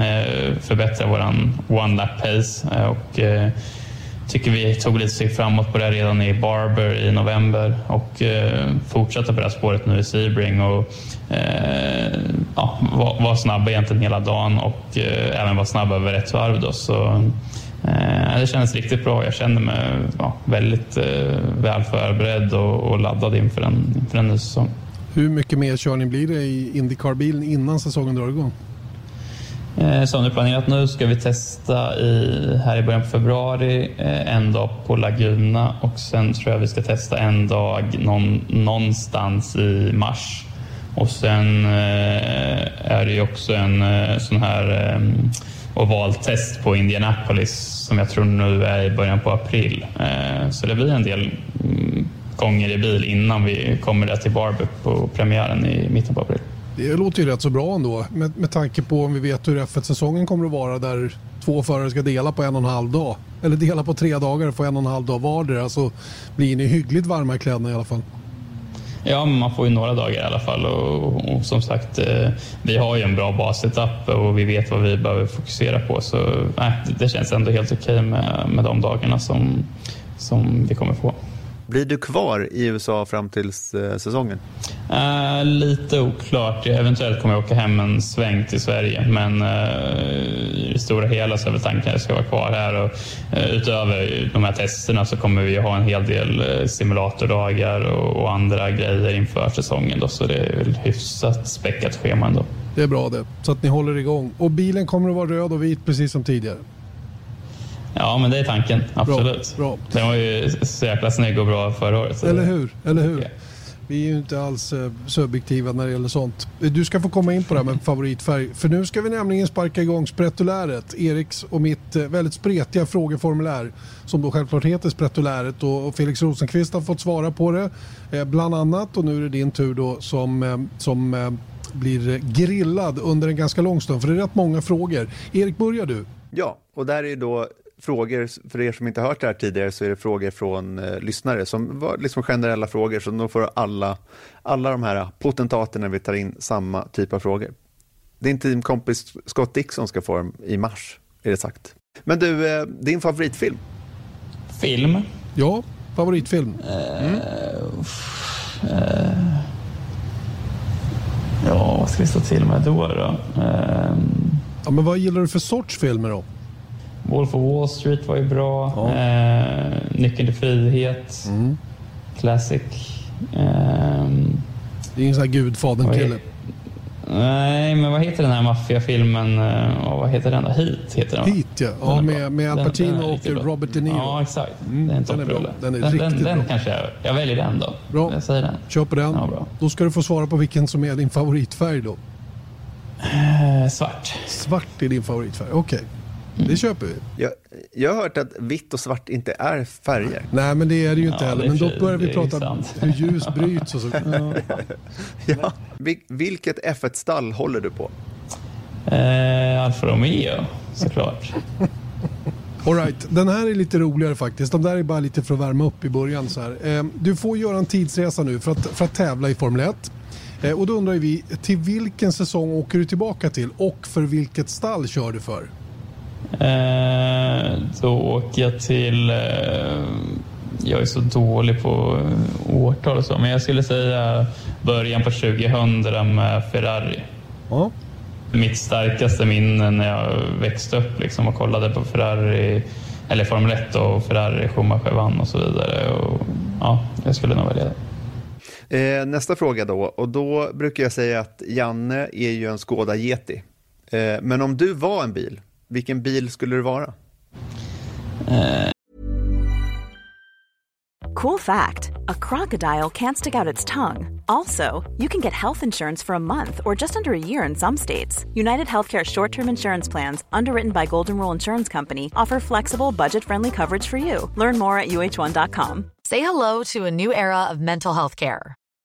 förbättra vår one lap pace och tycker vi tog lite steg framåt på det redan i Barber i november och eh, fortsatte på det här spåret nu i Sebring och eh, ja, var, var snabb egentligen hela dagen och eh, även var snabb över ett varv. Då, så, eh, det kändes riktigt bra. Jag kände mig ja, väldigt eh, väl förberedd och, och laddad inför en, inför en ny säsong. Hur mycket mer körning blir det i Indycar-bilen innan säsongen drar igång? Eh, som det är planerat nu ska vi testa i, här i början på februari eh, en dag på Laguna och sen tror jag vi ska testa en dag någon, någonstans i mars. Och sen eh, är det ju också en eh, sån här eh, ovaltest på Indianapolis som jag tror nu är i början på april. Eh, så det blir en del mm, gånger i bil innan vi kommer till Barber på premiären i mitten på april. Det låter ju rätt så bra ändå med, med tanke på om vi vet hur F1-säsongen kommer att vara där två förare ska dela på en och en halv dag. Eller dela på tre dagar och få en och en halv dag vardera så blir ni hyggligt varma i kläderna i alla fall. Ja, man får ju några dagar i alla fall och, och som sagt, eh, vi har ju en bra basetapp och vi vet vad vi behöver fokusera på så nej, det känns ändå helt okej okay med, med de dagarna som, som vi kommer få. Blir du kvar i USA fram till eh, säsongen? Uh, lite oklart. Eventuellt kommer jag åka hem en sväng till Sverige. Men uh, i det stora hela så är väl tanken att jag ska vara kvar här. Och, uh, utöver de här testerna så kommer vi ha en hel del simulatordagar och, och, andra grejer inför säsongen. Då, så det är väl hyfsat späckat schema ändå. Det är bra det, så att ni håller igång. Och bilen kommer att vara röd och vit precis som tidigare. Ja, men det är tanken. Absolut. Bra, bra. Den var ju så jäkla snygg och bra förra året. Eller hur? Eller hur? Yeah. Vi är ju inte alls uh, subjektiva när det gäller sånt. Du ska få komma in på det här med favoritfärg. För nu ska vi nämligen sparka igång Sprettuläret. Eriks och mitt uh, väldigt spretiga frågeformulär. Som då självklart heter Sprettuläret. Och, och Felix Rosenqvist har fått svara på det. Uh, bland annat. Och nu är det din tur då som, som blir grillad under en ganska lång stund. För det är rätt många frågor. Erik, börjar du? Ja, och där är ju då frågor, för er som inte hört det här tidigare, så är det frågor från eh, lyssnare som var liksom generella frågor, så då får alla, alla de här potentaterna vi tar in samma typ av frågor. Din teamkompis Scott Dixon ska få dem i mars, är det sagt. Men du, eh, din favoritfilm? Film? Ja, favoritfilm. Mm. Uh, uh, ja, vad ska vi stå till med då? då? Uh, ja, men vad gillar du för sorts filmer då? Wolf of Wall Street var ju bra. Ja. Eh, Nyckeln till frihet. Mm. Classic. Eh, det är ingen sån här Gudfadern-kille. Nej, men vad heter den här maffiafilmen? Oh, vad heter den då? Heat heter den Heat ja, ja med, med Al Pacino och Robert De Niro. Ja, exakt. Mm, det är en. Den är, den är den, riktigt den, bra. kanske jag, jag väljer den då. Bra. Jag säger den. Kör på den. Ja, bra. Då ska du få svara på vilken som är din favoritfärg då. Eh, svart. Svart är din favoritfärg, okej. Okay. Det köper vi. Jag, jag har hört att vitt och svart inte är färger. Nej, men det är det ju inte ja, heller. Men då börjar vi prata om hur ljus bryts och så. Ja. ja. Vilket F1-stall håller du på? Eh, Alfa Romeo, såklart. All right. Den här är lite roligare faktiskt. De där är bara lite för att värma upp i början. Så här. Eh, du får göra en tidsresa nu för att, för att tävla i Formel 1. Eh, och då undrar vi, till vilken säsong åker du tillbaka till och för vilket stall kör du för? Eh, då åker jag till... Eh, jag är så dålig på årtal och så, men jag skulle säga början på 2000 med Ferrari. Ja. Mitt starkaste minne när jag växte upp liksom och kollade på Ferrari, eller Formel 1 och Ferrari, Schumacher vann och så vidare. Och, ja, jag skulle nog välja det. Eh, nästa fråga då, och då brukar jag säga att Janne är ju en Skoda Yeti. Eh, men om du var en bil, Vilken bil skulle det vara? Uh. Cool fact a crocodile can't stick out its tongue. Also, you can get health insurance for a month or just under a year in some states. United Healthcare short term insurance plans, underwritten by Golden Rule Insurance Company, offer flexible, budget friendly coverage for you. Learn more at uh1.com. Say hello to a new era of mental health care.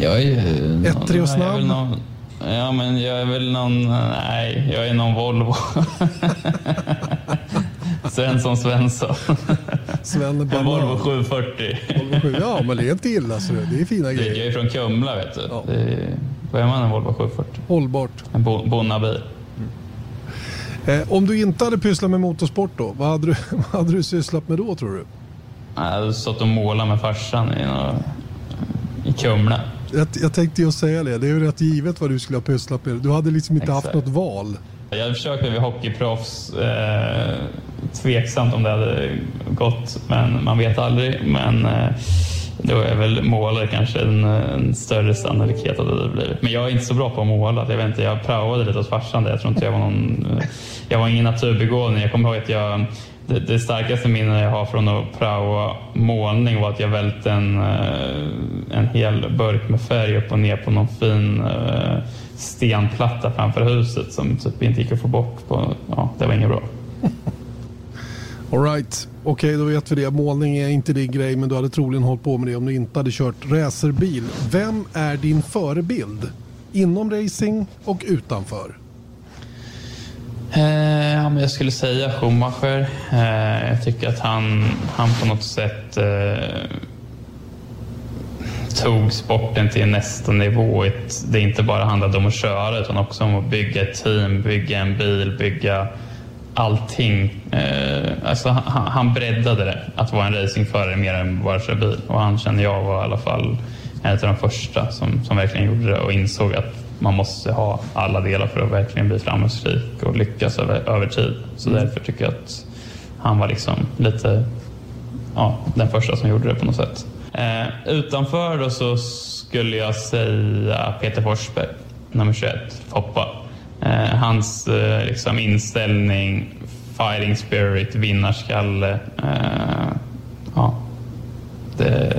Jag är ju... Ettrig och snabb? Någon, ja, men jag är väl någon... Nej, jag är någon Volvo. Svensson Svensson. Sven en Volvo 740. Volvo 7, ja, men det är inte illa. Så det är fina grejer. Jag är från Kumla, vet du. Ja. vad är man en Volvo 740? Hållbart. En bo, bonnabil. Mm. Eh, om du inte hade pysslat med motorsport då, vad hade du, vad hade du sysslat med då tror du? Jag hade stått och målat med farsan i några i Kumla. Jag, jag tänkte ju säga det. Det är ju rätt givet vad du skulle ha pysslat med. Du hade liksom inte Exakt. haft något val. Jag försökte bli hockeyproffs. Eh, tveksamt om det hade gått, men man vet aldrig. Men eh, Då är väl målare kanske en, en större sannolikhet att det blir. Men jag är inte så bra på att måla. Jag, vet inte, jag praoade lite hos farsan. Jag tror inte jag var någon... Jag var ingen naturbegåvning. Jag kommer ihåg att jag... Det, det starkaste minnet jag har från att praoa målning var att jag välte en, eh, en hel burk med färg upp och ner på någon fin eh, stenplatta framför huset som typ inte gick att få bort. På, ja, det var inget bra. Alright, okej okay, då vet vi det. Målning är inte din grej men du hade troligen hållit på med det om du inte hade kört racerbil. Vem är din förebild? Inom racing och utanför? Eh, jag skulle säga Schumacher. Eh, jag tycker att han, han på något sätt eh, tog sporten till nästa nivå. Det inte bara handlade om att köra utan också om att bygga ett team, bygga en bil, bygga allting. Eh, alltså han, han breddade det, att vara en racingförare mer än bara köra bil. Och han känner jag var i alla fall en av de första som, som verkligen gjorde det och insåg att man måste ha alla delar för att verkligen bli framgångsrik och lyckas över, över tid. Så mm. därför tycker jag att han var liksom lite ja, den första som gjorde det på något sätt. Eh, utanför då så skulle jag säga Peter Forsberg, nummer 21, Foppa. Eh, hans eh, liksom, inställning, fighting spirit, vinnarskalle. Eh, ja, det,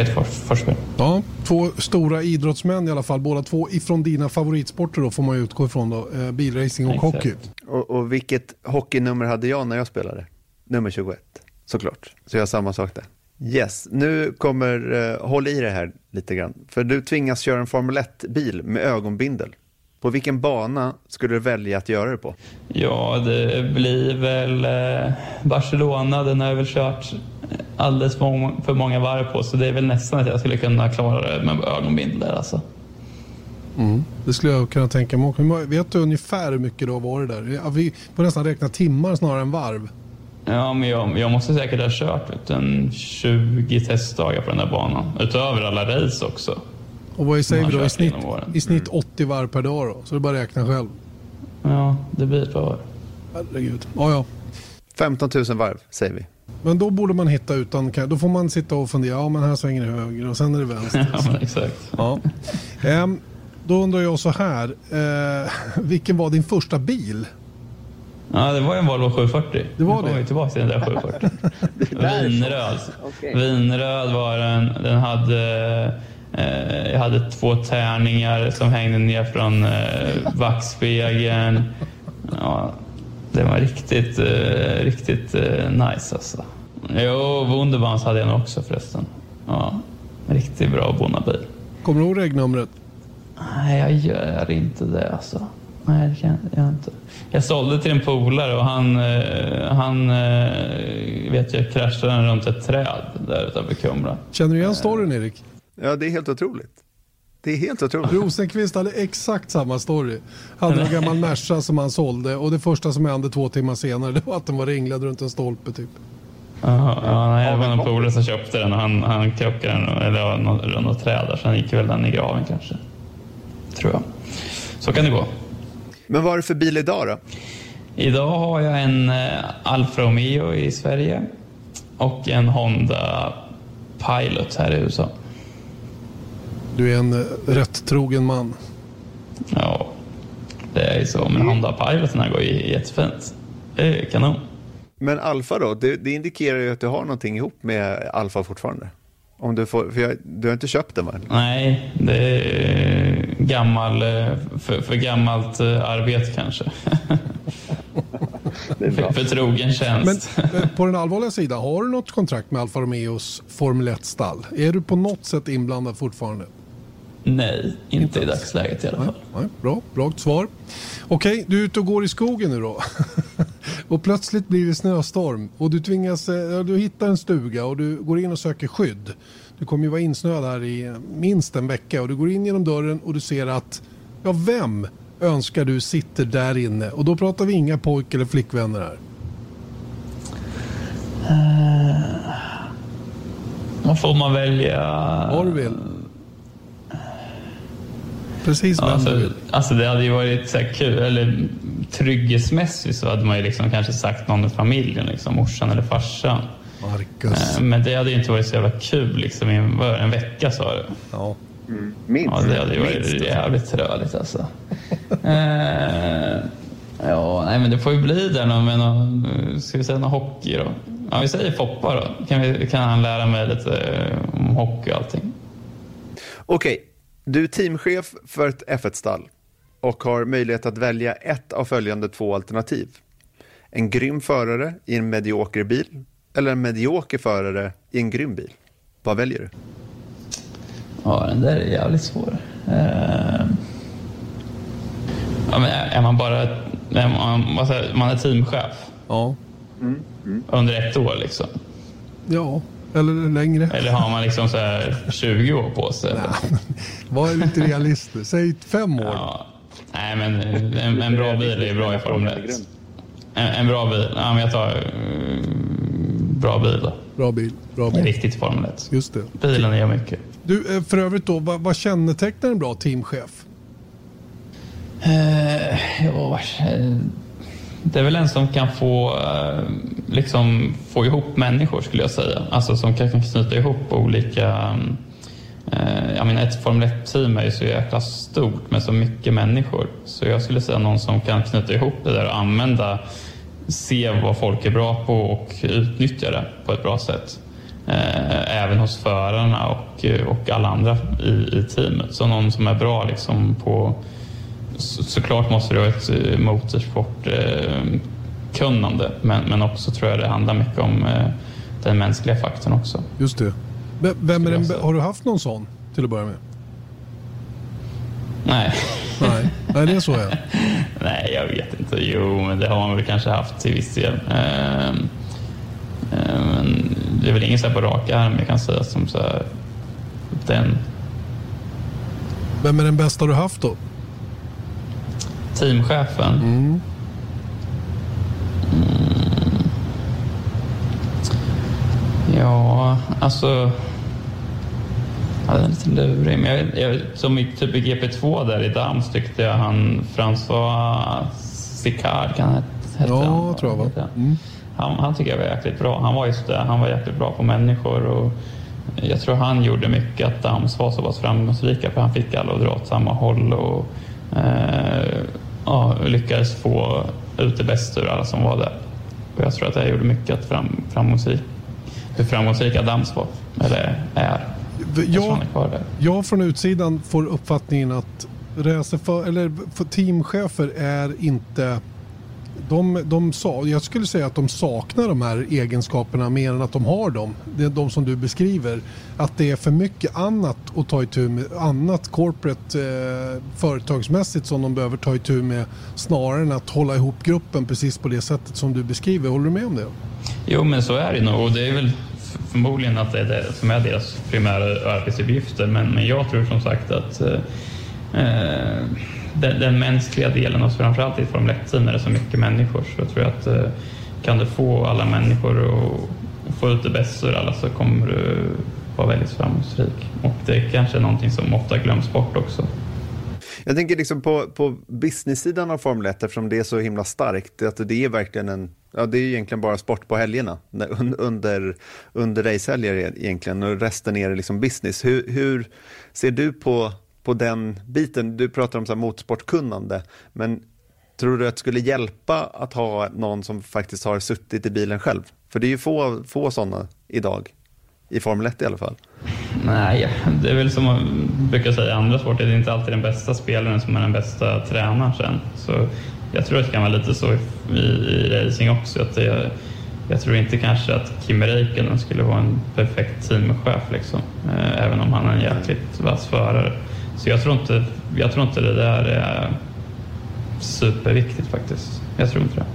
Peter Fors, Forsberg. Ja, två stora idrottsmän i alla fall. Båda två ifrån dina favoritsporter då får man utgå ifrån då. Eh, bilracing och Exakt. hockey. Och, och vilket hockeynummer hade jag när jag spelade? Nummer 21, såklart. Så jag har samma sak där. Yes, nu kommer, uh, håll i det här lite grann. För du tvingas köra en Formel 1-bil med ögonbindel. På vilken bana skulle du välja att göra det på? Ja, det blir väl eh, Barcelona. Den har jag väl kört alldeles för många varv på så det är väl nästan att jag skulle kunna klara det med ögonbindel alltså. Mm, det skulle jag kunna tänka mig. Vet du ungefär hur mycket du har varit där? Vi får nästan räkna timmar snarare än varv. Ja, men jag, jag måste säkert ha kört en 20 testdagar på den där banan. Utöver alla race också. Och vad säger vi då? I snitt, I snitt 80 varv per dag då? Så det är bara att räkna själv. Ja, det blir ett par år. Herregud. Ja, ja. 15 000 varv säger vi. Men då borde man hitta utan... Då får man sitta och fundera. Ja, men här svänger det höger och sen är det vänster. ja, exakt. Ja. Ehm, då undrar jag så här. Ehm, vilken var din första bil? Ja, det var en Volvo 740. Det var det? Nu tillbaka till den där 740. Vinröd. Okay. Vinröd var den. Den hade Eh, jag hade två tärningar som hängde ner från eh, backspegeln. Ja, det var riktigt, eh, riktigt nice alltså. Jo, Wunderbans hade jag nog också förresten. Ja, riktigt bra bonnabil. Kommer du ihåg regnumret? Nej, jag gör inte det alltså. Nej, det kan jag inte. Jag sålde till en polare och han, han vet jag kraschade runt ett träd där utanför Kumla. Känner du igen storyn Erik? Ja, det är helt otroligt. Det är helt otroligt. Rosenqvist hade exakt samma story. Hade en gammal Merca som han sålde och det första som hände två timmar senare det var att den var ringlad runt en stolpe typ. Aha, ja, nej, det var någon polare som köpte den och han, han krockade den eller runt något träd där, så han gick väl den i graven kanske. Tror jag. Så kan det gå. Men vad är det för bil idag då? Idag har jag en eh, Alfa Romeo i Sverige och en Honda Pilot här i USA. Du är en eh, rätt trogen man. Ja, det är ju så. Men Honda Piloten går ju jättefint. Det är kanon. Men Alfa då? Det, det, indikerar ju att du har någonting ihop med Alfa fortfarande. Om du, får, för jag, du har inte köpt den va? Nej, det är gammal, eh, för, för gammalt eh, arbete kanske. för, för trogen tjänst. Men på den allvarliga sidan, har du något kontrakt med Alfa Romeos Formel 1-stall? Är du på något sätt inblandad fortfarande? Nej, inte, inte i dagsläget i alla fall. Nej, nej, bra, rakt svar. Okej, du är ute och går i skogen nu då. och plötsligt blir det snöstorm och du tvingas, eh, du hittar en stuga och du går in och söker skydd. Du kommer ju vara insnöad här i minst en vecka och du går in genom dörren och du ser att, ja vem önskar du sitter där inne? Och då pratar vi inga pojk eller flickvänner här. Uh, vad får man välja? Vad du vill. Precis vem alltså, alltså det hade ju varit så kul, eller trygghetsmässigt så hade man ju liksom kanske sagt någon i familjen, liksom, morsan eller farsan. Marcus. Eh, Men det hade ju inte varit så jävla kul liksom i en, en vecka sa du. Ja. Minst. Ja, det hade ju varit Minst. jävligt träligt alltså. eh, ja, nej men det får ju bli där någon, med någon, ska vi säga någon hockey då? Ja, vi säger Foppa då. Kan, vi, kan han lära mig lite eh, om hockey och allting. Okej, du är teamchef för ett F1-stall och har möjlighet att välja ett av följande två alternativ. En grym förare i en medioker bil eller en medioker förare i en grym bil. Vad väljer du? Ja, den där är jävligt svår. Eh, ja, men är man bara är man, vad säger, man är teamchef Ja. under ett år liksom? ja, eller längre. Eller har man liksom så här 20 år på sig? Var lite realistisk. Säg fem år. Ja. Nej, men en, en bra bil är bra i Formel 1. En, en bra bil? Ja, men jag tar eh, bra bil då. Bra bil. Bra bil. Riktigt Formel 1. Just det. Bilen gör mycket. Du, eh, för övrigt då, vad, vad kännetecknar en bra teamchef? Eh, ja, eh, det är väl en som kan få, eh, liksom, få ihop människor skulle jag säga. Alltså som kan knyta ihop olika... Eh, jag menar ett Formel 1-team är ju så jäkla stort med så mycket människor. Så jag skulle säga någon som kan knyta ihop det där och använda, se vad folk är bra på och utnyttja det på ett bra sätt. Eh, även hos förarna och, och alla andra i, i teamet. Så någon som är bra liksom på så, såklart måste det vara ett eh, motorsportkunnande men, men också tror jag det handlar mycket om eh, den mänskliga faktorn också. Just det. V- Vem är den, har du haft någon sån till att börja med? Nej. Nej, Nej det är så ja. Nej, jag vet inte. Jo, men det har man väl kanske haft till viss del. Ehm, ehm, Men det är väl ingen så här på rak arm jag kan säga som så här, den Vem är den bästa du haft då? Teamchefen. Mm. Ja, alltså... Ja, den är lite lurig. Men jag, jag, som i typ i GP2 där i Dams tyckte jag han François Sicard kan han het- hette Ja, han, tror jag, va? Mm. Han, han tycker jag var jäkligt bra. Han var just det, han var jäkligt bra på människor och jag tror han gjorde mycket att Dams var så pass framgångsrika för han fick alla att dra åt samma håll och ja, lyckades få ut det bästa ur alla som var där. Och jag tror att det gjorde mycket att fram, framgångsrik, hur framgångsrika Dams var, eller är. Jag Jag, från utsidan får uppfattningen att racerför, eller för teamchefer är inte... De, de sa, jag skulle säga att de saknar de här egenskaperna mer än att de har dem. Det är de som du beskriver. Att det är för mycket annat att ta itu med. Annat corporate eh, företagsmässigt som de behöver ta itu med. Snarare än att hålla ihop gruppen precis på det sättet som du beskriver. Håller du med om det? Jo, men så är det nog. Och det är väl förmodligen att det är det som är deras primära arbetsuppgifter. Men, men jag tror som sagt att eh, eh, den, den mänskliga delen, och framförallt i ett Formel 1-team är det så mycket människor, så jag tror att eh, kan du få alla människor att få ut det bästa ur alla så kommer du vara väldigt framgångsrik. Och det är kanske är någonting som ofta glöms bort också. Jag tänker liksom på, på business-sidan av Formel 1, eftersom det är så himla starkt, att det är verkligen en, ja det är ju egentligen bara sport på helgerna, under, under racehelger egentligen, och resten är det liksom business. Hur, hur ser du på, på den biten? Du pratar om så här motorsportkunnande, men tror du att det skulle hjälpa att ha någon som faktiskt har suttit i bilen själv? För det är ju få, få sådana idag, i Formel 1 i alla fall. Nej, det är väl som man brukar säga i andra sporter, det är inte alltid den bästa spelaren som är den bästa tränaren sen. Så jag tror att det kan vara lite så i, i, racing också. Att det, jag tror inte kanske att Kimi Räikkönen skulle vara en perfekt teamchef, liksom. Eh, även om han är en jäkligt vass förare. Så jag tror, inte, jag tror inte det där är superviktigt faktiskt. Jag tror inte det.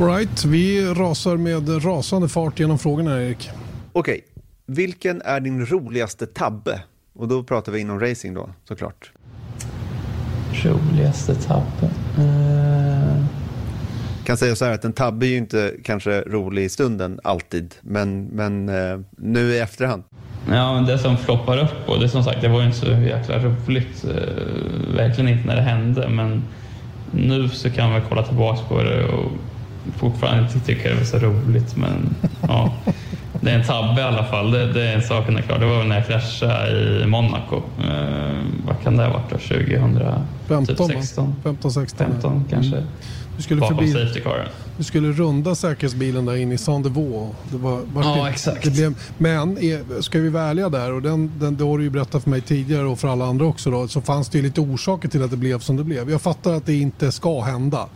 All right, vi rasar med rasande fart genom frågorna Erik. Okej, vilken är din roligaste tabbe? Och då pratar vi inom racing då, såklart. Roligaste tabben? Eh, kan säga så här att en tabbe är ju inte kanske rolig i stunden alltid, men, men eh, nu i efterhand. Ja, men det som floppar upp och det som sagt, det var ju inte så jäkla roligt. Eh, verkligen inte när det hände, men nu så kan man kolla tillbaka på det och fortfarande inte tycker det var så roligt. Men ja, det är en tabbe i alla fall. Det, det är en sak är klar. Det var när jag kraschade i Monaco. Eh, vad kan det ha varit då? 2015? 15, 15, 16. 15 kanske. Mm. Du skulle, Bakom förbi, safety car. Du skulle runda säkerhetsbilen där inne i Sandevaux. Det var, var Ja, det, exakt. Det blev, men är, ska vi vara ärliga där, och den, den, det har du ju berättat för mig tidigare och för alla andra också, då, så fanns det ju lite orsaker till att det blev som det blev. Jag fattar att det inte ska hända.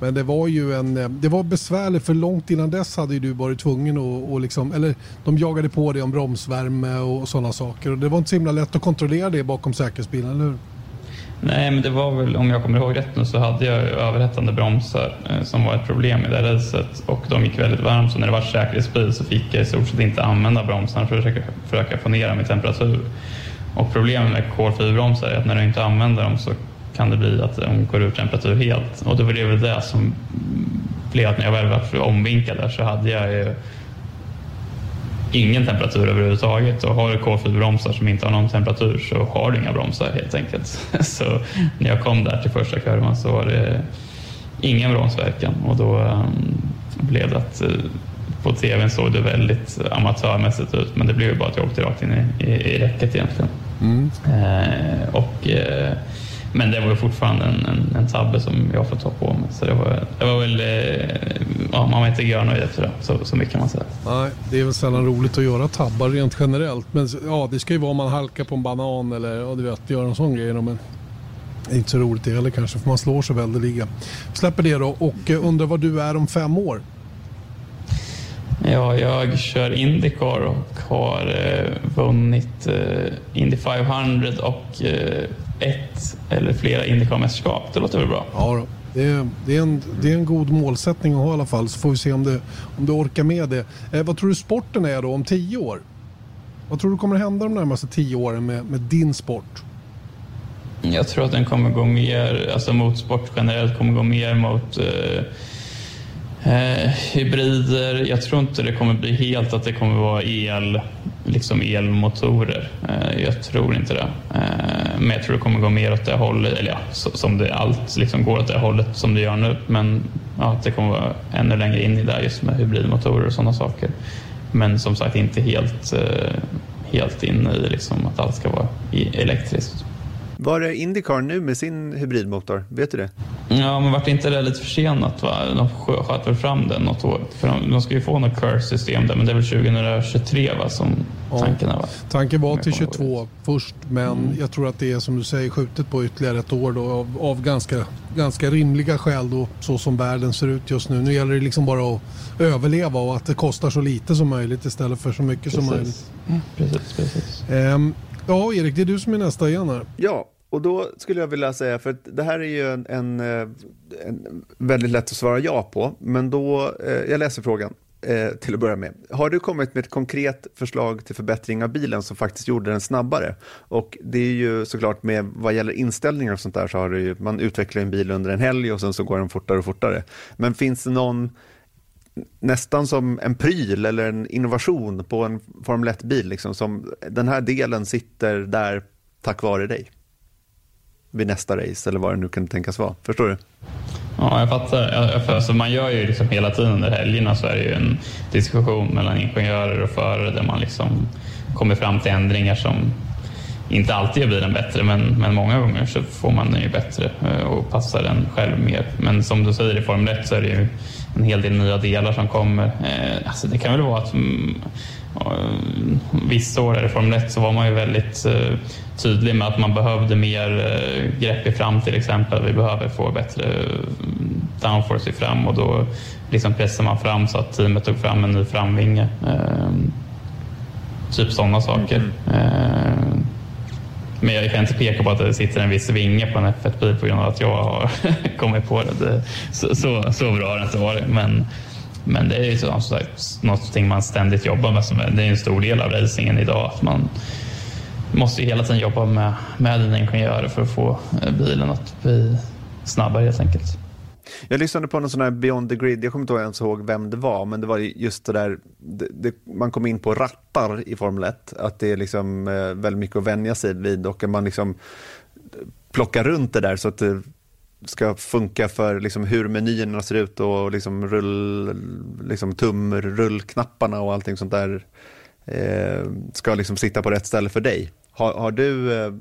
Men det var ju en, eh, det var besvärligt för långt innan dess hade ju du varit tvungen att, och liksom, eller de jagade på dig om bromsvärme och sådana saker. Och det var inte så himla lätt att kontrollera det bakom säkerhetsbilen, eller hur? Nej, men det var väl, om jag kommer ihåg rätt nu, så hade jag överhettande bromsar eh, som var ett problem i det racet och de gick väldigt varmt. Så när det var säkerhetsbil så fick jag i stort sett inte använda bromsarna för att försöka, försöka få ner dem i temperatur. Och problemet med kolfiberbromsar är att när du inte använder dem så kan det bli att de går ur temperatur helt. Och det var det väl det som blev att när jag väl var omvinkad där så hade jag ju ingen temperatur överhuvudtaget. Och har du kolfiberbromsar som inte har någon temperatur så har du inga bromsar helt enkelt. Så när jag kom där till första kurvan så var det ingen bromsverkan och då um, blev det att uh, på tvn såg det väldigt amatörmässigt ut men det blev ju bara att jag åkte rakt in i, i, i räcket egentligen. Eh, och, eh, men det var ju fortfarande en, en, en tabbe som jag får ta på mig. Så det var, det var väl, eh, ja, man var inte görnöjd efter det, så, så mycket kan man säga. Nej, det är väl sällan roligt att göra tabbar rent generellt. Men ja, det ska ju vara om man halkar på en banan eller ja, du vet, göra en sån grej. Men det är inte så roligt det heller kanske, för man slår sig väldeliga. Släpper det då och eh, undrar vad du är om fem år. Ja, jag kör Indycar och har eh, vunnit eh, Indy 500 och eh, ett eller flera Indycar-mästerskap. Det låter väl bra? Ja, då. Det, är, det, är en, det är en god målsättning att ha i alla fall, så får vi se om, det, om du orkar med det. Eh, vad tror du sporten är då om tio år? Vad tror du kommer hända de närmaste tio åren med, med din sport? Jag tror att den kommer gå mer, alltså motorsport generellt kommer gå mer mot eh, eh, hybrider. Jag tror inte det kommer bli helt att det kommer vara el, liksom elmotorer. Eh, jag tror inte det. Eh, men jag tror det kommer gå mer åt det hållet, eller ja, så, som det allt liksom går åt det hållet som det gör nu. Men ja, att det kommer vara ännu längre in i det just med hybridmotorer och sådana saker. Men som sagt inte helt, eh, helt inne i liksom att allt ska vara elektriskt. Var är Indycar nu med sin hybridmotor? Vet du det? Ja, men vart inte det lite försenat? Va? De skö- sköt väl fram det något år? För de, de ska ju få något curse-system där, men det är väl 2023 va, som Ja. tanken är? Va? Tanken var till kommer ihåg 22 först, men jag tror att det är som du säger skjutet på ytterligare ett år då, av, av ganska, ganska rimliga skäl då, så som världen ser ut just nu. Nu gäller det liksom bara att överleva och att det kostar så lite som möjligt istället för så mycket som möjligt. Precis, precis. Ehm, ja, Erik, det är du som är nästa igen här. Ja, och då skulle jag vilja säga, för det här är ju en, en, eh, en väldigt lätt att svara ja på, men då, eh, jag läser frågan eh, till att börja med. Har du kommit med ett konkret förslag till förbättring av bilen som faktiskt gjorde den snabbare? Och det är ju såklart med vad gäller inställningar och sånt där så har du ju, man utvecklar en bil under en helg och sen så går den fortare och fortare. Men finns det någon nästan som en pryl eller en innovation på en Formel 1-bil, liksom, som den här delen sitter där tack vare dig? Vid nästa race eller vad det nu kan tänkas vara. Förstår du? Ja, jag fattar. Jag, för alltså, man gör ju liksom hela tiden under helgerna så är det ju en diskussion mellan ingenjörer och förare där man liksom kommer fram till ändringar som inte alltid gör bilen bättre, men, men många gånger så får man den ju bättre eh, och passar den själv mer. Men som du säger i Formel 1 så är det ju en hel del nya delar som kommer. Eh, Alltså det kan väl vara att mm, vissa år i Formel 1 så var man ju väldigt eh, tydlig med att man behövde mer eh, grepp i fram till exempel. Vi behöver få bättre eh, downforce i fram och då liksom pressar man fram så att teamet tog fram en ny framvinge. Typ sådana saker. Eh, men jag kan inte peka på att det sitter en viss vinge på en F1-bil på grund av att jag har kommit på det. det så, så, så bra har det inte varit. Men, men det är ju så, som sagt någonting man ständigt jobbar med. Som är, det är en stor del av racingen idag. Att man måste ju hela tiden jobba med, med dina ingenjörer för att få eh, bilen att bli snabbare helt enkelt. Jag lyssnade på någon sån här Beyond the Grid, jag kommer inte ens ihåg vem det var, men det var just det där, det, det, man kom in på rattar i Formel 1, att det är liksom eh, väldigt mycket att vänja sig vid och att man liksom plockar runt det där så att det, ska funka för liksom hur menyerna ser ut och liksom rull, liksom tumrullknapparna och allting sånt där eh, ska liksom sitta på rätt ställe för dig. Har, har du eh,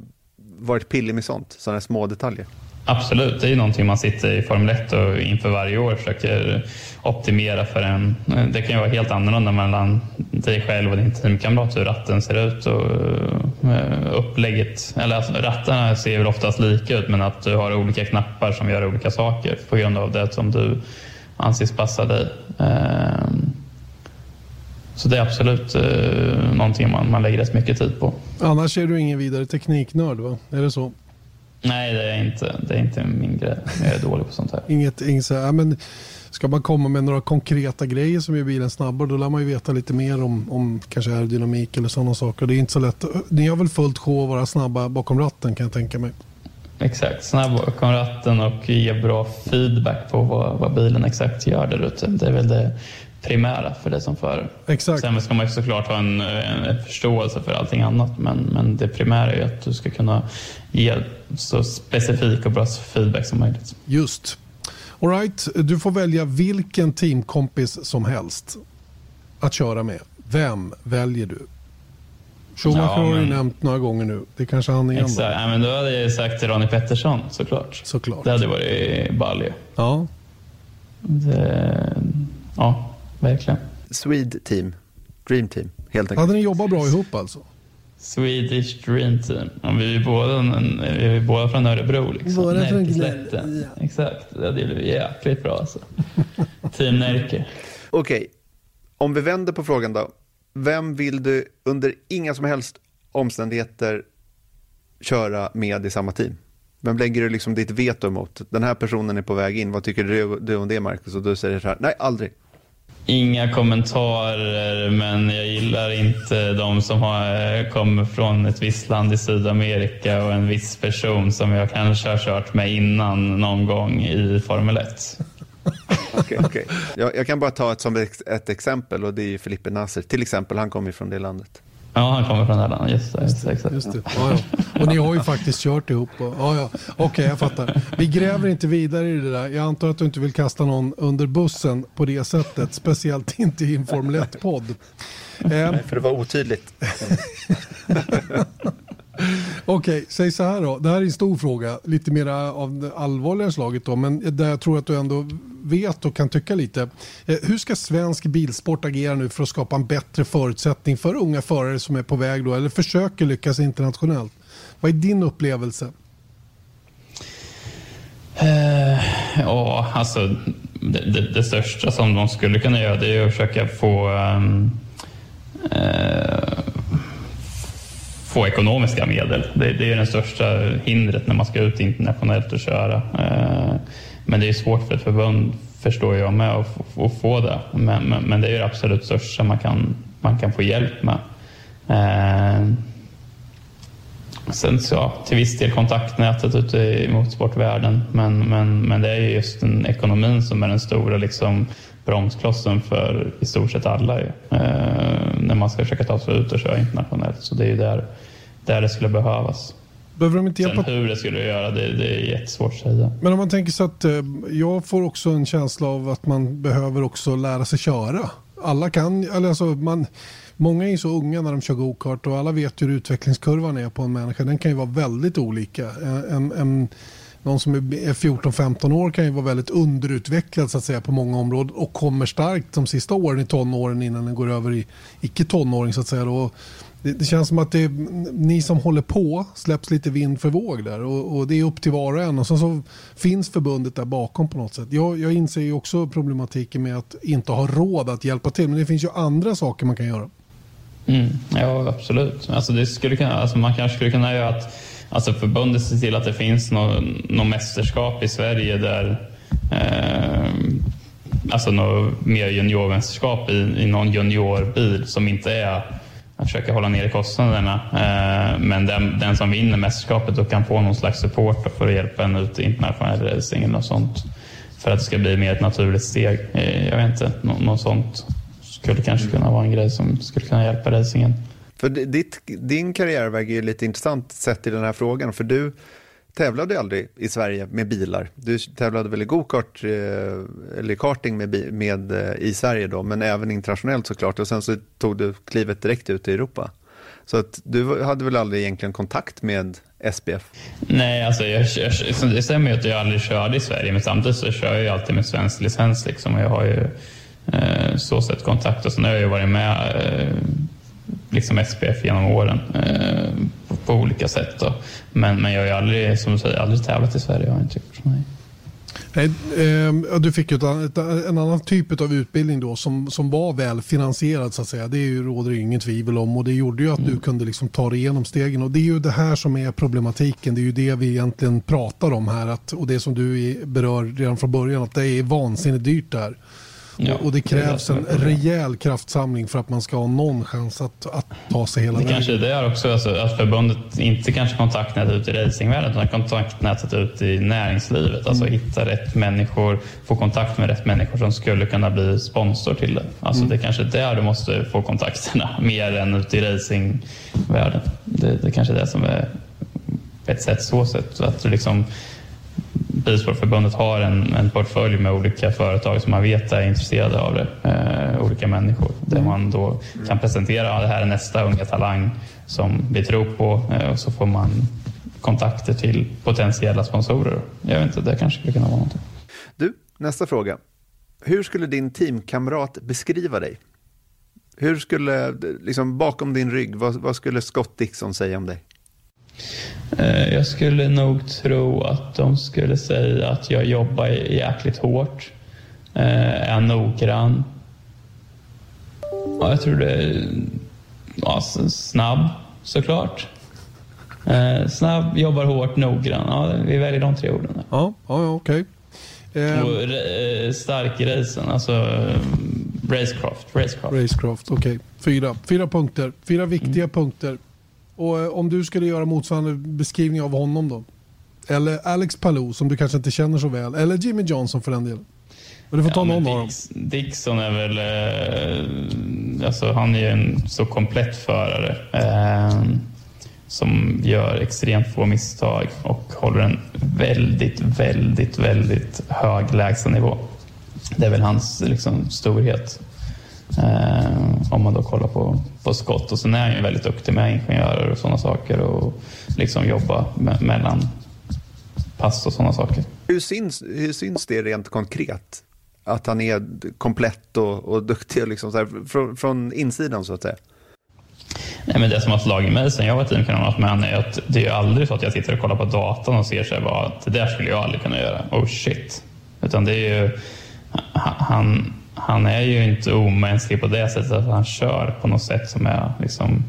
varit pillig med sånt, sådana små detaljer? Absolut, det är ju någonting man sitter i Formel 1 och inför varje år försöker optimera för en. Eh, det kan ju vara helt annorlunda mellan dig själv och din teamkamrat hur ratten ser ut och eh, upplägget. Eller alltså, rattarna ser väl oftast lika ut men att du har olika knappar som gör olika saker på grund av det som du anses passa dig. Ehm, så det är absolut eh, någonting man, man lägger rätt mycket tid på. Annars är du ingen vidare tekniknörd va? Är det så? Nej, det är inte, det är inte min grej. Jag är dålig på sånt här. Inget, inget så här, men ska man komma med några konkreta grejer som gör bilen snabbare då lär man ju veta lite mer om, om kanske aerodynamik eller sådana saker. Det är inte så lätt. Ni har väl fullt sjå att vara snabba bakom ratten kan jag tänka mig. Exakt, snabb bakom ratten och ge bra feedback på vad, vad bilen exakt gör där ute. Det är väl det primära för dig som förare. Exakt. Sen ska man ju såklart ha en, en, förståelse för allting annat men, men det primära är att du ska kunna ge så specifik och bra feedback som möjligt. Just. All right. Du får välja vilken teamkompis som helst att köra med. Vem väljer du? Schumacher ja, men... har du nämnt några gånger nu. Det är kanske han igen. Exakt. Ja, men då hade jag sagt Ronnie Pettersson såklart. såklart. Det hade varit balje. Ja. Det... Ja, verkligen. Swede Team. Dream Team, helt enkelt. Hade ni jobbat bra ihop alltså? Swedish Dream Team. Ja, vi, är båda, vi är båda från Örebro. Liksom. Båda från Gnäll. Ja. Exakt, det blir jäkligt bra alltså. Team Närke. Okej, okay. om vi vänder på frågan då. Vem vill du under inga som helst omständigheter köra med i samma team? Vem lägger du liksom ditt veto mot? Den här personen är på väg in. Vad tycker du, du om det, Marcus? Och du säger så här, nej, aldrig. Inga kommentarer, men jag gillar inte de som har, eh, kommer från ett visst land i Sydamerika och en viss person som jag kanske har kört med innan någon gång i Formel 1. okay, okay. Jag, jag, kan bara ta ett som ett, ett exempel och det är Felipe Nasser. Till exempel, han kommer ju från det landet. Ja, han kommer från landet. Just det. Just det, exakt. Just det. Ja, ja. Och ni har ju faktiskt kört ihop. Och, ja, ja. Okej, okay, jag fattar. Vi gräver inte vidare i det där. Jag antar att du inte vill kasta någon under bussen på det sättet. Speciellt inte i en Formel 1-podd. Nej, för det var otydligt. Okej, okay, säg så här då. Det här är en stor fråga, lite mer av det allvarliga slaget då, men där jag tror att du ändå vet och kan tycka lite. Eh, hur ska svensk bilsport agera nu för att skapa en bättre förutsättning för unga förare som är på väg då, eller försöker lyckas internationellt? Vad är din upplevelse? Uh, ja, alltså det, det, det, största som de skulle kunna göra det är att försöka få um, uh, få ekonomiska medel. Det, det är det största hindret när man ska ut internationellt och köra. Eh, men det är svårt för ett förbund, förstår jag med, att, att få det. Men, men, men, det är det absolut största man kan, man kan få hjälp med. Eh, sen så, ja, till viss del kontaktnätet ute i motorsportvärlden. Men, men, men det är just den ekonomin som är den stora liksom, bromsklossen för i stort sett alla ju, eh, när man ska försöka ta sig ut och köra internationellt. Så det är ju där, där det skulle behövas. Behöver de inte hjälpa? Sen hur det skulle göra, det, det är jättesvårt att säga. Men om man tänker så att eh, jag får också en känsla av att man behöver också lära sig köra. Alla kan, alltså man, många är så unga när de kör gokart och alla vet hur utvecklingskurvan är på en människa. Den kan ju vara väldigt olika. En, en, någon som är 14-15 år kan ju vara väldigt underutvecklad så att säga på många områden och kommer starkt de sista åren i tonåren innan den går över i icke tonåring så att säga. Då det, det, känns som att det, ni som håller på släpps lite vind för våg där och, och det är upp till var och en. Och så, så finns förbundet där bakom på något sätt. Jag, jag inser ju också problematiken med att inte ha råd att hjälpa till men det finns ju andra saker man kan göra. Mm, ja, absolut. Alltså det skulle kunna, alltså man kanske skulle kunna göra att alltså förbundet ser till att det finns något, något mästerskap i Sverige där eh, alltså något mer juniormästerskap i, i någon juniorbil som inte är att försöka hålla nere kostnaderna. Eh, men den, den som vinner mästerskapet och kan få någon slags support för att hjälpa en ut i internationell racing eller något sånt. För att det ska bli mer ett naturligt steg. Eh, jag vet inte, något sånt skulle kanske kunna vara en grej som skulle kunna hjälpa racingen. För ditt, din karriärväg är lite intressant sett i den här frågan. För du tävlade aldrig i Sverige med bilar. Du tävlade väl i gokart eh, eller karting med, med, eh, i Sverige då, men även internationellt såklart. Och sen så tog du klivet direkt ut i Europa. Så att du hade väl aldrig egentligen kontakt med SPF? Nej, alltså jag, jag, det stämmer ju att jag aldrig körde i Sverige, men samtidigt så kör jag ju alltid med svensk licens. Liksom, och jag har ju eh, så sett kontakt och sen har jag ju varit med eh, liksom SPF genom åren eh, på, olika sätt. Då. Men, men jag har ju aldrig, som du säger, aldrig tävlat i Sverige. Jag har inte gjort, nej. Nej, eh, du fick ju en annan typ av utbildning då som, som var väl finansierad så att säga. Det är ju, råder det ingen tvivel om och det gjorde ju att mm. du kunde liksom ta dig igenom stegen och det är ju det här som är problematiken. Det är ju det vi egentligen pratar om här att, och det som du berör redan från början att det är vansinnigt dyrt där. Ja, och det krävs en rejäl kraftsamling för att man ska ha någon chans att, att ta sig hela det vägen. Kanske det är också alltså, att förbundet inte kanske kontaktnätet ut i racingvärlden utan kontaktnätet ut i näringslivet. Alltså mm. hitta rätt människor, få kontakt med rätt människor som skulle kunna bli sponsor till det. Alltså mm. det är kanske där du måste få kontakterna mer än ute i racingvärlden. Det, det kanske är det som är ett sätt så sätt. Att du liksom Bilsportförbundet har en, en portfölj med olika företag som man vet är intresserade av det. Eh, olika människor. Där man då kan presentera att det här är nästa unga talang som vi tror på eh, och så får man kontakter till potentiella sponsorer. Jag vet inte, det kanske skulle kunna vara någonting. Du, nästa fråga. Hur skulle din teamkamrat beskriva dig? Hur skulle, liksom bakom din rygg, vad, vad skulle Scott Dixon säga om dig? Eh, jag skulle nog tro att de skulle säga att jag jobbar jäkligt hårt, eh, är noggrann. Ja, jag tror det är ja, snabb såklart. Eh, snabb, jobbar hårt, noggrann. Ja, vi väljer de tre orden. Ja, ja, okej. Okay. Och stark i racen, alltså racecraft. Racecraft, racecraft okej. Okay. Fyra. Fyra punkter. Fyra viktiga mm. punkter. Och eh, om du skulle göra motsvarande beskrivning av honom då? Eller Alex Palou som du kanske inte känner så väl. Eller Jimmy Johnson för den delen. Men du får ta ja, någon av dem. Dixon är väl... Eh, alltså han är ju en så komplett förare. Eh, som gör extremt få misstag och håller en väldigt, väldigt, väldigt hög lägstanivå. Det är väl hans liksom, storhet. Eh, om man då kollar på, på skott. Och sen är han ju väldigt duktig med ingenjörer och sådana saker och liksom jobba me mellan pass och sådana saker. Hur syns, hur syns det rent konkret? Att han är komplett och, och duktig liksom så här, från, från insidan så att säga? Nej, men det som har slagit mig sen jag var teamkamrat med honom är att det är ju aldrig så att jag sitter och kollar på datorn och ser sig att det där skulle jag aldrig kunna göra. Oh shit. Utan det är ju, han, han är ju inte omänsklig på det sättet att han kör på något sätt som är liksom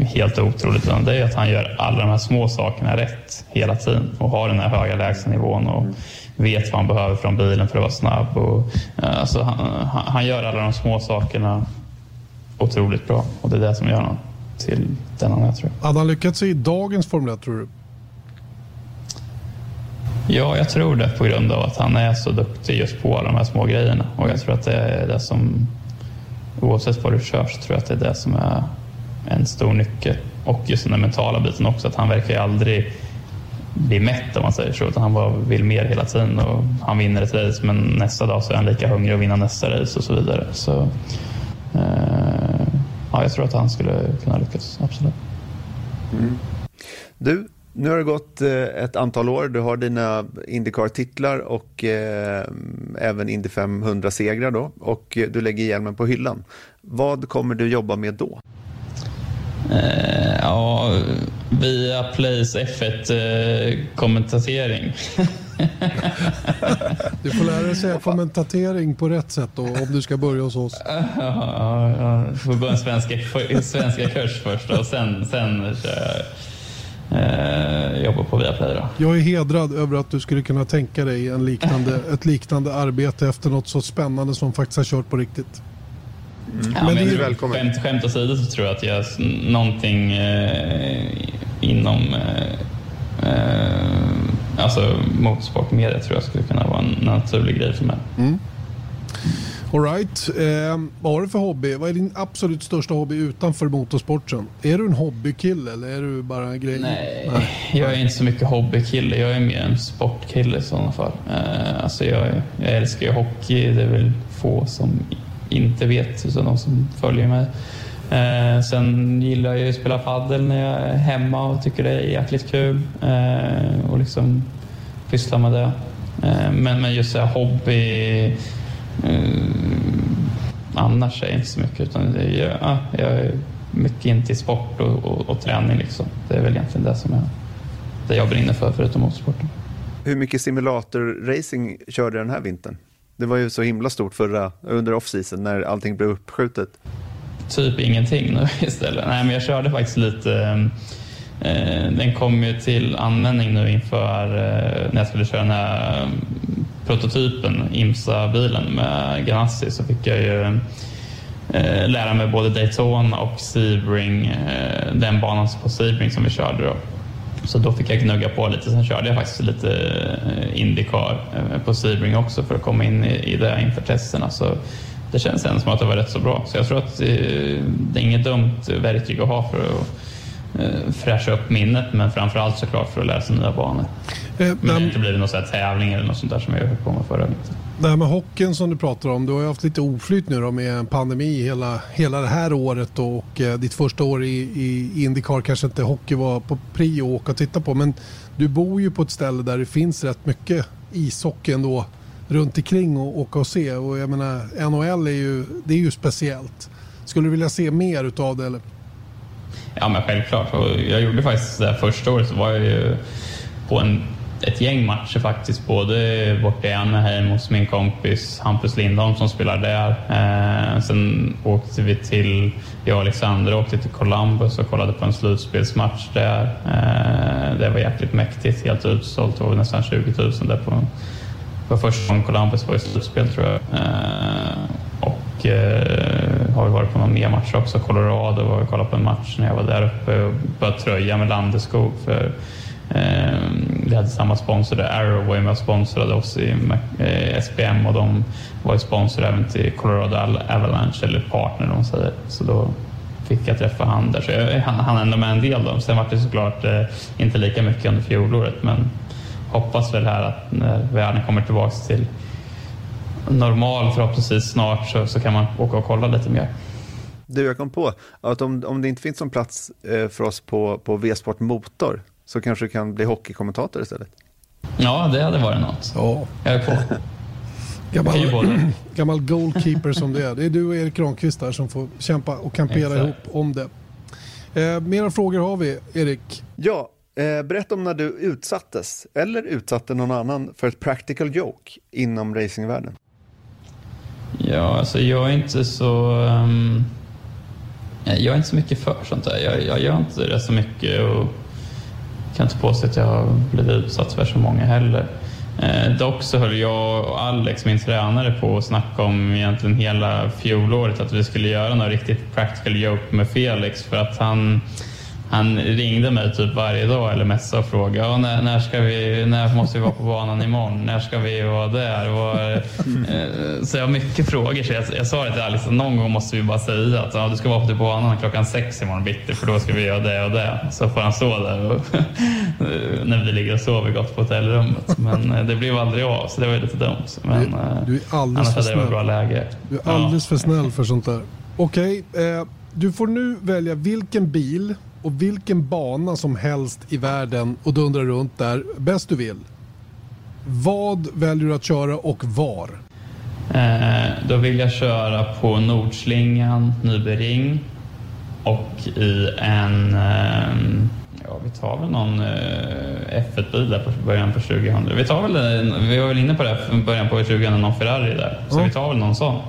helt otroligt. Utan det är att han gör alla de här små sakerna rätt hela tiden och har den här höga lägstanivån och vet vad han behöver från bilen för att vara snabb. Och, eh, alltså, han, han gör alla de små sakerna otroligt bra och det är det som gör honom till den han är tror jag. Hade han lyckats i dagens Formel 1 tror du? Ja, jag tror det på grund av att han är så duktig just på alla de här små grejerna. Och jag tror att det är det som, oavsett vad du kör, så tror jag att det är det som är en stor nyckel. Och just den mentala biten också, att han verkar ju aldrig bli mätt om man säger så, utan han bara vill mer hela tiden. Och han vinner ett race, men nästa dag så är han lika hungrig att vinna nästa race och så vidare. Så, eh, ja, jag tror att han skulle kunna lyckas, absolut. Mm. Du, nu har det gått eh, ett antal år. Du har dina Indycar-titlar och eh, även Indy 500-segrar då. Och du lägger hjälmen på hyllan. Vad kommer du jobba med då? Eh, ja, via Plays F1-kommentatering. Eh, du får lära dig säga kommentatering på rätt sätt då, om du ska börja hos oss. Ja, ja, ja. får börja en svenska, svenska kurs först och sen, sen kör jag eh, jobbar på Viaplay. Då. Jag är hedrad över att du skulle kunna tänka dig en liknande, ett liknande arbete efter något så spännande som faktiskt har kört på riktigt. Mm. Ja, men men välkommen. Skämt, skämt åsido så tror jag att jag någonting eh, inom eh, eh, alltså motorsportmedia tror jag skulle kunna vara en naturlig grej för mig. Mm. Alright. Eh, vad har du för hobby? Vad är din absolut största hobby utanför motorsporten? Är du en hobbykille eller är du bara en grej? Nej, Nej. jag är inte så mycket hobbykille. Jag är mer en sportkille i sådana fall. Eh, alltså jag, jag älskar ju hockey. Det är väl få som inte vet, utan de som följer mig. Eh, sen gillar jag ju att spela padel när jag är hemma och tycker det är jäkligt kul. Eh, och liksom pyssla med det. Eh, men, men just så här, hobby eh, annars är jag inte så mycket. Utan jag, ja, jag är mycket inte i sport och, och, och, träning. Liksom. Det är väl egentligen det som jag, det jag brinner för, förutom motorsporten. Hur mycket simulator-racing körde den här vintern? Det var ju så himla stort förra, under off-season när allting blev uppskjutet. Typ ingenting nu istället. Nej, men jag körde faktiskt lite. Eh, den kom ju till användning nu inför eh, när jag skulle köra den här prototypen, IMSA-bilen med Ganassi, så fick jag ju eh, lära mig både Daytona och Sebring, eh, den banan på Sebring som vi körde då. Så då fick jag gnugga på lite. Sen körde jag faktiskt lite eh, Indycar eh, på Sebring också för att komma in i, det inför testerna. Så det känns ändå som att det var rätt så bra. Så jag tror att det är inget dumt verktyg att ha för att fräscha upp minnet men framförallt såklart för att lära sig nya banor. Eh, men inte blir det någon sån tävling eller något sånt där som jag höll på med förra vintern. Det här med hockeyn som du pratar om, du har ju haft lite oflyt nu då med pandemi hela, hela det här året och eh, ditt första år i, i Indycar kanske inte hockey var på prio att åka och titta på men du bor ju på ett ställe där det finns rätt mycket ishockey ändå runt omkring och åka och se. Och jag menar, NHL är ju, det är ju speciellt. Skulle du vilja se mer utav det eller? Ja men självklart. Och jag gjorde faktiskt det första året så var jag ju på en, ett gäng matcher faktiskt. Både borta i Anaheim hos min kompis Hampus Lindholm som spelar där. Eh, sen åkte vi till, jag och Alexander åkte till Columbus och kollade på en slutspelsmatch där. Eh, det var jäkligt mäktigt, helt utsålt. Det var nästan 20 000 där på var första gången Columbus var i slutspel tror jag. Eh, och eh, har vi varit på några mer matcher också. Colorado var vi kollat på en match när jag var där uppe och började tröja med Landeskog. För, eh, vi hade samma sponsor där. Arrow var med och sponsrade oss i eh, SPM och de var ju sponsor även till Colorado Avalanche, eller partner de säger. Så då fick jag träffa han där. Så jag hann ändå med en del. Då. Sen var det såklart eh, inte lika mycket under fjolåret men hoppas väl här att när världen kommer tillbaka till normal förhoppningsvis snart så, så kan man åka och kolla lite mer. Du, jag kom på att om, om det inte finns någon plats eh, för oss på, på V-sport Motor så kanske du kan bli hockeykommentator istället. Ja, det hade varit något. Ja. Jag är på. Gammal, gammal goalkeeper som det är. Det är du och Erik Granqvist där som får kämpa och kampera Exakt. ihop om det. Eh, mera frågor har vi, Erik. Ja, Eh, berätta om när du utsattes, eller utsatte någon annan, för ett practical joke inom racingvärlden. Ja, alltså jag är inte så... Um, jag är inte så mycket för sånt där. Jag, jag gör inte det så mycket och kan inte påstå att jag har blivit utsatt för så många heller. Eh, dock så höll jag och Alex, min tränare, på att snacka om egentligen hela fjolåret att vi skulle göra något riktigt practical joke med Felix för att han han ringde mig typ varje dag eller messade och frågade när, när, ska vi, när måste vi vara på banan imorgon? När ska vi vara där? Och, eh, så jag har mycket frågor. Så jag, jag sa det till Alice någon gång måste vi bara säga att ja, du ska vara på banan klockan sex imorgon bitti för då ska vi göra det och det. Så får han stå där och, när vi ligger och sover gott på hotellrummet. Men eh, det blev aldrig av så det var lite dumt. Men, du, du är alldeles för snäll. Bra läge. Du är alldeles ja. för snäll för sånt där. Okej, okay, eh, du får nu välja vilken bil och vilken bana som helst i världen och dundra runt där bäst du vill. Vad väljer du att köra och var? Eh, då vill jag köra på Nordslingan, Nybering och i en... Eh, ja, vi tar väl någon eh, F1-bil där på början på 2000. Vi tar väl, vi var väl inne på det början på 2000, någon Ferrari där. Så mm. vi tar väl någon sån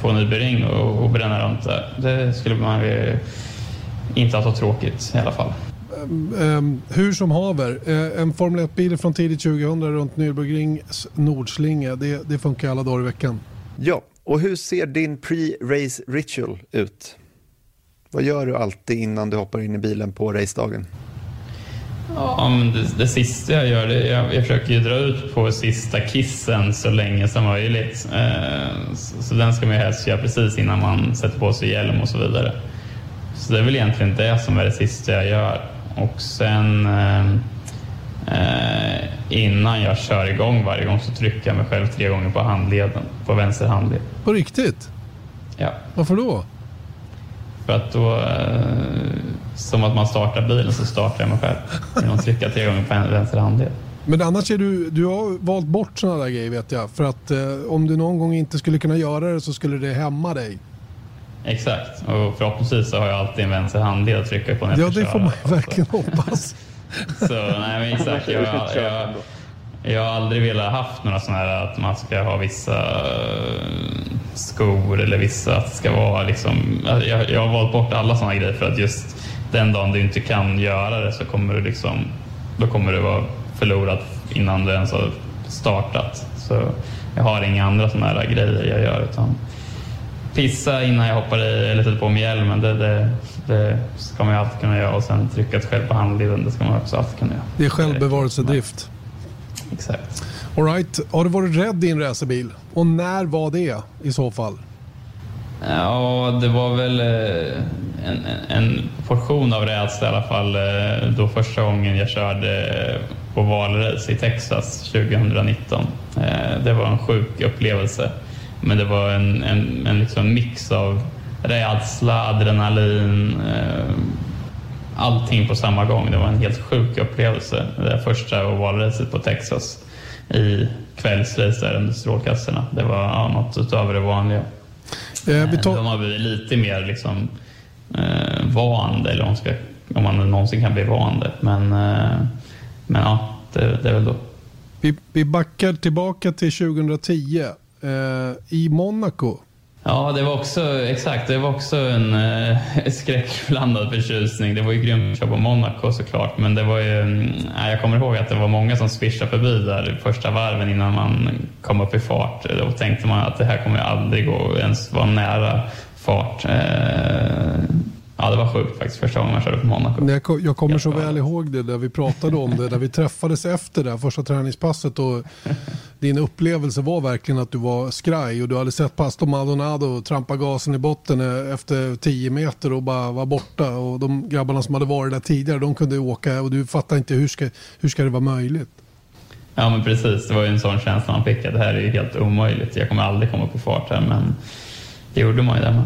på Nybering och, och bränna runt där. Det skulle man vilja inte att ha tråkigt i alla fall. Um, hur som haver, uh, en Formel 1-bil från tidigt 2000 runt Nürburgrings Nordslinge, det, det funkar alla dagar i veckan. Ja, och hur ser din pre-race ritual ut? Vad gör du alltid innan du hoppar in i bilen på racedagen? Ja, men det, det sista jag gör, det, jag, jag försöker ju dra ut på sista kissen så länge som möjligt. Eh, så, så, den ska man ju helst göra precis innan man sätter på sig hjälm och så vidare. Så det är väl egentligen det som är det sista jag gör. Och sen eh, eh, innan jag kör igång varje gång så trycker jag mig själv tre gånger på handleden, på vänster handled. På riktigt? Ja. Varför då? För att då, eh, som att man startar bilen så startar jag mig själv genom att trycka tre gånger på vänster handled. Men annars är du, du har valt bort sådana där grejer vet jag. För att eh, om du någon gång inte skulle kunna göra det så skulle det hämma dig. Exakt, och förhoppningsvis så har jag alltid en vänster handled att trycka på när jag Ja, det får man ju verkligen hoppas. så nej men exakt, jag, jag, jag har aldrig velat haft några sådana här att man ska ha vissa eh, skor eller vissa att det ska vara liksom. Jag, jag har valt bort alla sådana grejer för att just den dagen du inte kan göra det så kommer du liksom, då kommer du vara förlorad innan du ens har startat. Så jag har inga andra sådana här grejer jag gör utan pissa innan jag hoppar i eller sätter på mig hjälmen. Det, det, det, ska man ju alltid kunna göra och sen trycka ett själv på handleden. Det ska man också alltid kunna göra. Det är självbevarelsedrift. Exakt. All right. Har du varit rädd i en racerbil? Och när var det i så fall? Ja, det var väl eh, en, en portion av rädsla i alla fall eh, då första gången jag körde på valrace i Texas 2019. Eh, det var en sjuk upplevelse. Men det var en, en, en liksom mix av rädsla, adrenalin, allting på samma gång. Det var en helt sjuk upplevelse. Det första ovalracet på Texas i kvällsrace under strålkastarna. Det var ja, något utöver det vanliga. Eh, vi tar... De har blivit lite mer liksom, eh, van, eller om, ska, om man någonsin kan bli van Men, eh, men ja, det, det, är väl då. Vi, vi backar tillbaka till 2010 eh, Eh, i Monaco. Ja, det var också, exakt, det var också en eh, skräckblandad förtjusning. Det var ju grymt att köra på Monaco såklart, men det var ju, eh, jag kommer ihåg att det var många som svischade förbi där första varven innan man kom upp i fart. Då tänkte man att det här kommer aldrig gå ens vara nära fart. Eh, Ja, det var sjukt faktiskt första gången jag körde på Monaco. Jag, jag kommer så väl ihåg det där vi pratade om det, där vi träffades efter det första träningspasset och din upplevelse var verkligen att du var skraj och du hade sett Pastor Maldonado trampa gasen i botten efter 10 meter och bara var borta och de grabbarna som hade varit där tidigare de kunde åka och du fattade inte hur ska, hur ska det vara möjligt? Ja men precis, det var ju en sån känsla man fick att det här är ju helt omöjligt. Jag kommer aldrig komma på fart här men det gjorde man ju där med.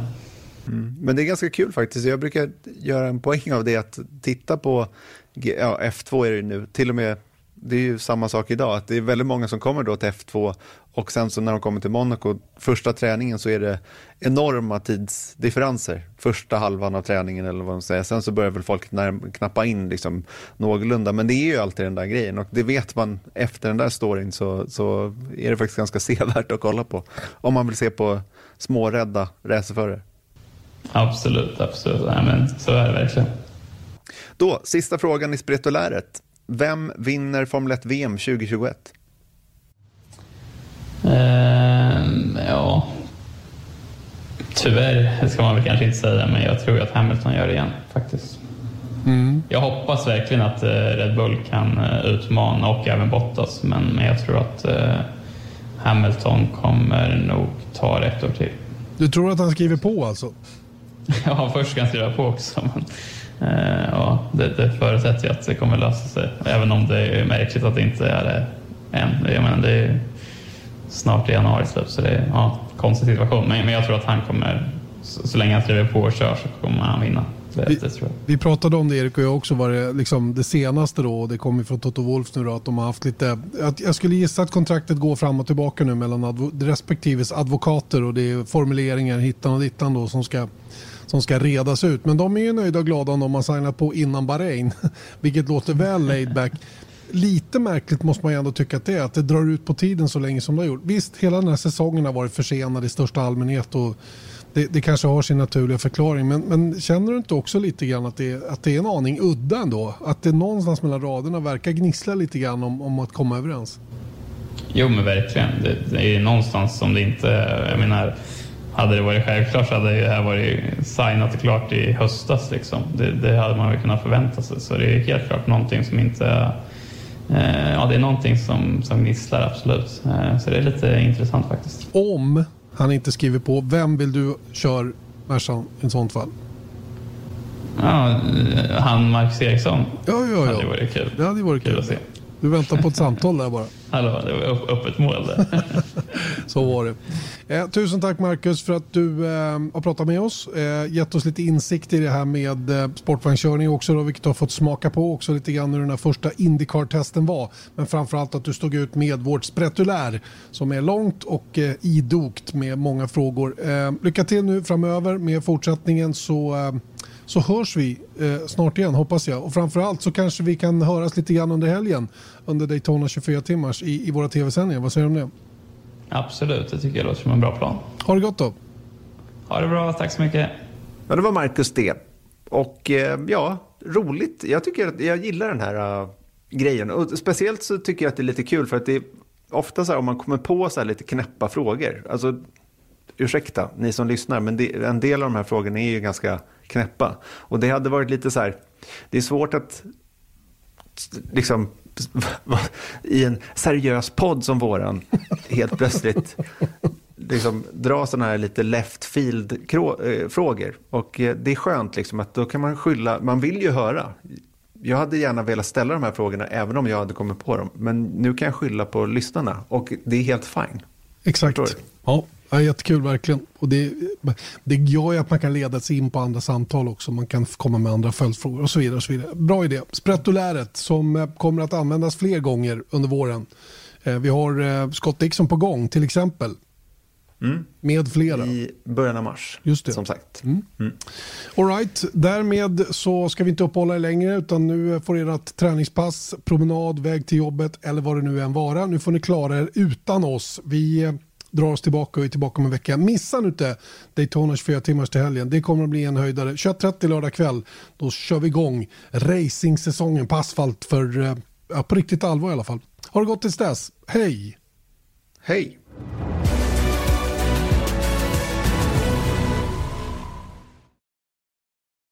Mm. Men det är ganska kul faktiskt. Jag brukar göra en poäng av det att titta på, ja, F2 är det nu, till och med det är ju samma sak idag, att det är väldigt många som kommer då till F2 och sen så när de kommer till Monaco, första träningen så är det enorma tidsdifferenser. Första halvan av träningen eller vad man säger. Sen så börjar väl folk knappa in liksom någorlunda, men det är ju alltid den där grejen och det vet man efter den där storyn så, så är det faktiskt ganska sevärt att kolla på. Om man vill se på smårädda racerförare. Absolut, absolut. Nej, men så är det verkligen. Då, sista frågan i spretoläret. Vem vinner Formel 1 VM 2021? Uh, ja, tyvärr ska man väl kanske inte säga, men jag tror att Hamilton gör det igen faktiskt. Mm. Jag hoppas verkligen att uh, Red Bull kan uh, utmana och även Bottas, men, jag tror att uh, Hamilton kommer nog ta ett år till. Du tror att han skriver på alltså? Ja, först ska han skriva på också. Men, eh, ja, det, det förutsätter ju att det kommer lösa sig. Även om det är märkligt att det inte är det än. Jag menar, det är snart i januari slut, så det är ja, konstig situation. Men, men jag tror att han kommer, så, så länge han skriver på och kör så kommer han vinna. vi, vi, pratade om det Erik och jag också, var det, liksom det senaste då, det kommer från Toto Wolf nu då, att de har haft lite, att jag skulle gissa att kontraktet går fram och tillbaka nu mellan advo, respektives advokater och det är formuleringar hittan och dittan då som ska som ska redas ut. Men de är ju nöjda och glada om de har signat på innan Bahrain, vilket låter väl laid back. Lite märkligt måste man ju ändå tycka att det är att det drar ut på tiden så länge som det har gjort. Visst, hela den här säsongen har varit försenad i största allmänhet och det, det kanske har sin naturliga förklaring. Men, men, känner du inte också lite grann att det, att det är en aning udda ändå? Att det någonstans mellan raderna verkar gnissla lite grann om, om att komma överens? Jo, men verkligen. Det, det är någonstans som det inte... Jag menar, hade det varit självklart så hade det här varit signat och klart i höstas. Liksom. Det, det hade man väl kunnat förvänta sig. Så det är helt klart någonting som inte... Eh, ja, det är någonting som, som gnisslar, absolut. Eh, så det är lite intressant faktiskt. Om han inte skriver på, vem vill du köra Mercan i sånt fall? Ja, eh, han Marcus Eriksson. Ja, ja, ja. Det hade varit kul. Det hade varit kul. kul att se. Du väntar på ett samtal där bara. Hallå, det var öppet mål där. Så var det. Eh, tusen tack Marcus för att du eh, har pratat med oss. Eh, gett oss lite insikt i det här med eh, sportvagnkörning också då, vilket du har fått smaka på också lite grann hur den här första Indycar-testen var. Men framförallt att du stod ut med vårt spretulär som är långt och eh, idogt med många frågor. Eh, lycka till nu framöver med fortsättningen så eh, så hörs vi eh, snart igen hoppas jag. Och framförallt så kanske vi kan höras lite grann under helgen under Daytona 24 timmars i, i våra tv-sändningar. Vad säger du om det? Absolut, det tycker jag låter som en bra plan. Ha det gott då. Ha det bra, tack så mycket. Ja, det var Marcus det. Och eh, ja, roligt. Jag tycker att jag gillar den här uh, grejen. Och speciellt så tycker jag att det är lite kul för att det är ofta så här om man kommer på så här lite knäppa frågor. Alltså, ursäkta ni som lyssnar, men det, en del av de här frågorna är ju ganska knäppa. Och det hade varit lite så här, det är svårt att liksom i en seriös podd som våran helt plötsligt liksom dra sådana här lite left field-frågor. Eh, och eh, det är skönt liksom att då kan man skylla, man vill ju höra. Jag hade gärna velat ställa de här frågorna även om jag hade kommit på dem. Men nu kan jag skylla på lyssnarna och det är helt fine. Exakt. Ja, Ja, jättekul verkligen. Och det, det gör ju att man kan leda sig in på andra samtal också. Man kan komma med andra följdfrågor och så vidare. Och så vidare. Bra idé. Sprettoläret som eh, kommer att användas fler gånger under våren. Eh, vi har eh, Scott Dixon på gång till exempel. Mm. Med flera. I början av mars. Just det. Som sagt. Mm. Mm. All right. Därmed så ska vi inte uppehålla er längre utan nu får ert träningspass, promenad, väg till jobbet eller vad det nu än vara. Nu får ni klara er utan oss. Vi drar oss tillbaka och är tillbaka om en vecka. Missa nu inte Daytona 24 timmars till helgen. Det kommer att bli en höjdare. 21.30 lördag kväll. Då kör vi igång racingsäsongen på asfalt för, eh, ja, på riktigt allvar i alla fall. Har det gått tills dess. Hej! Hej!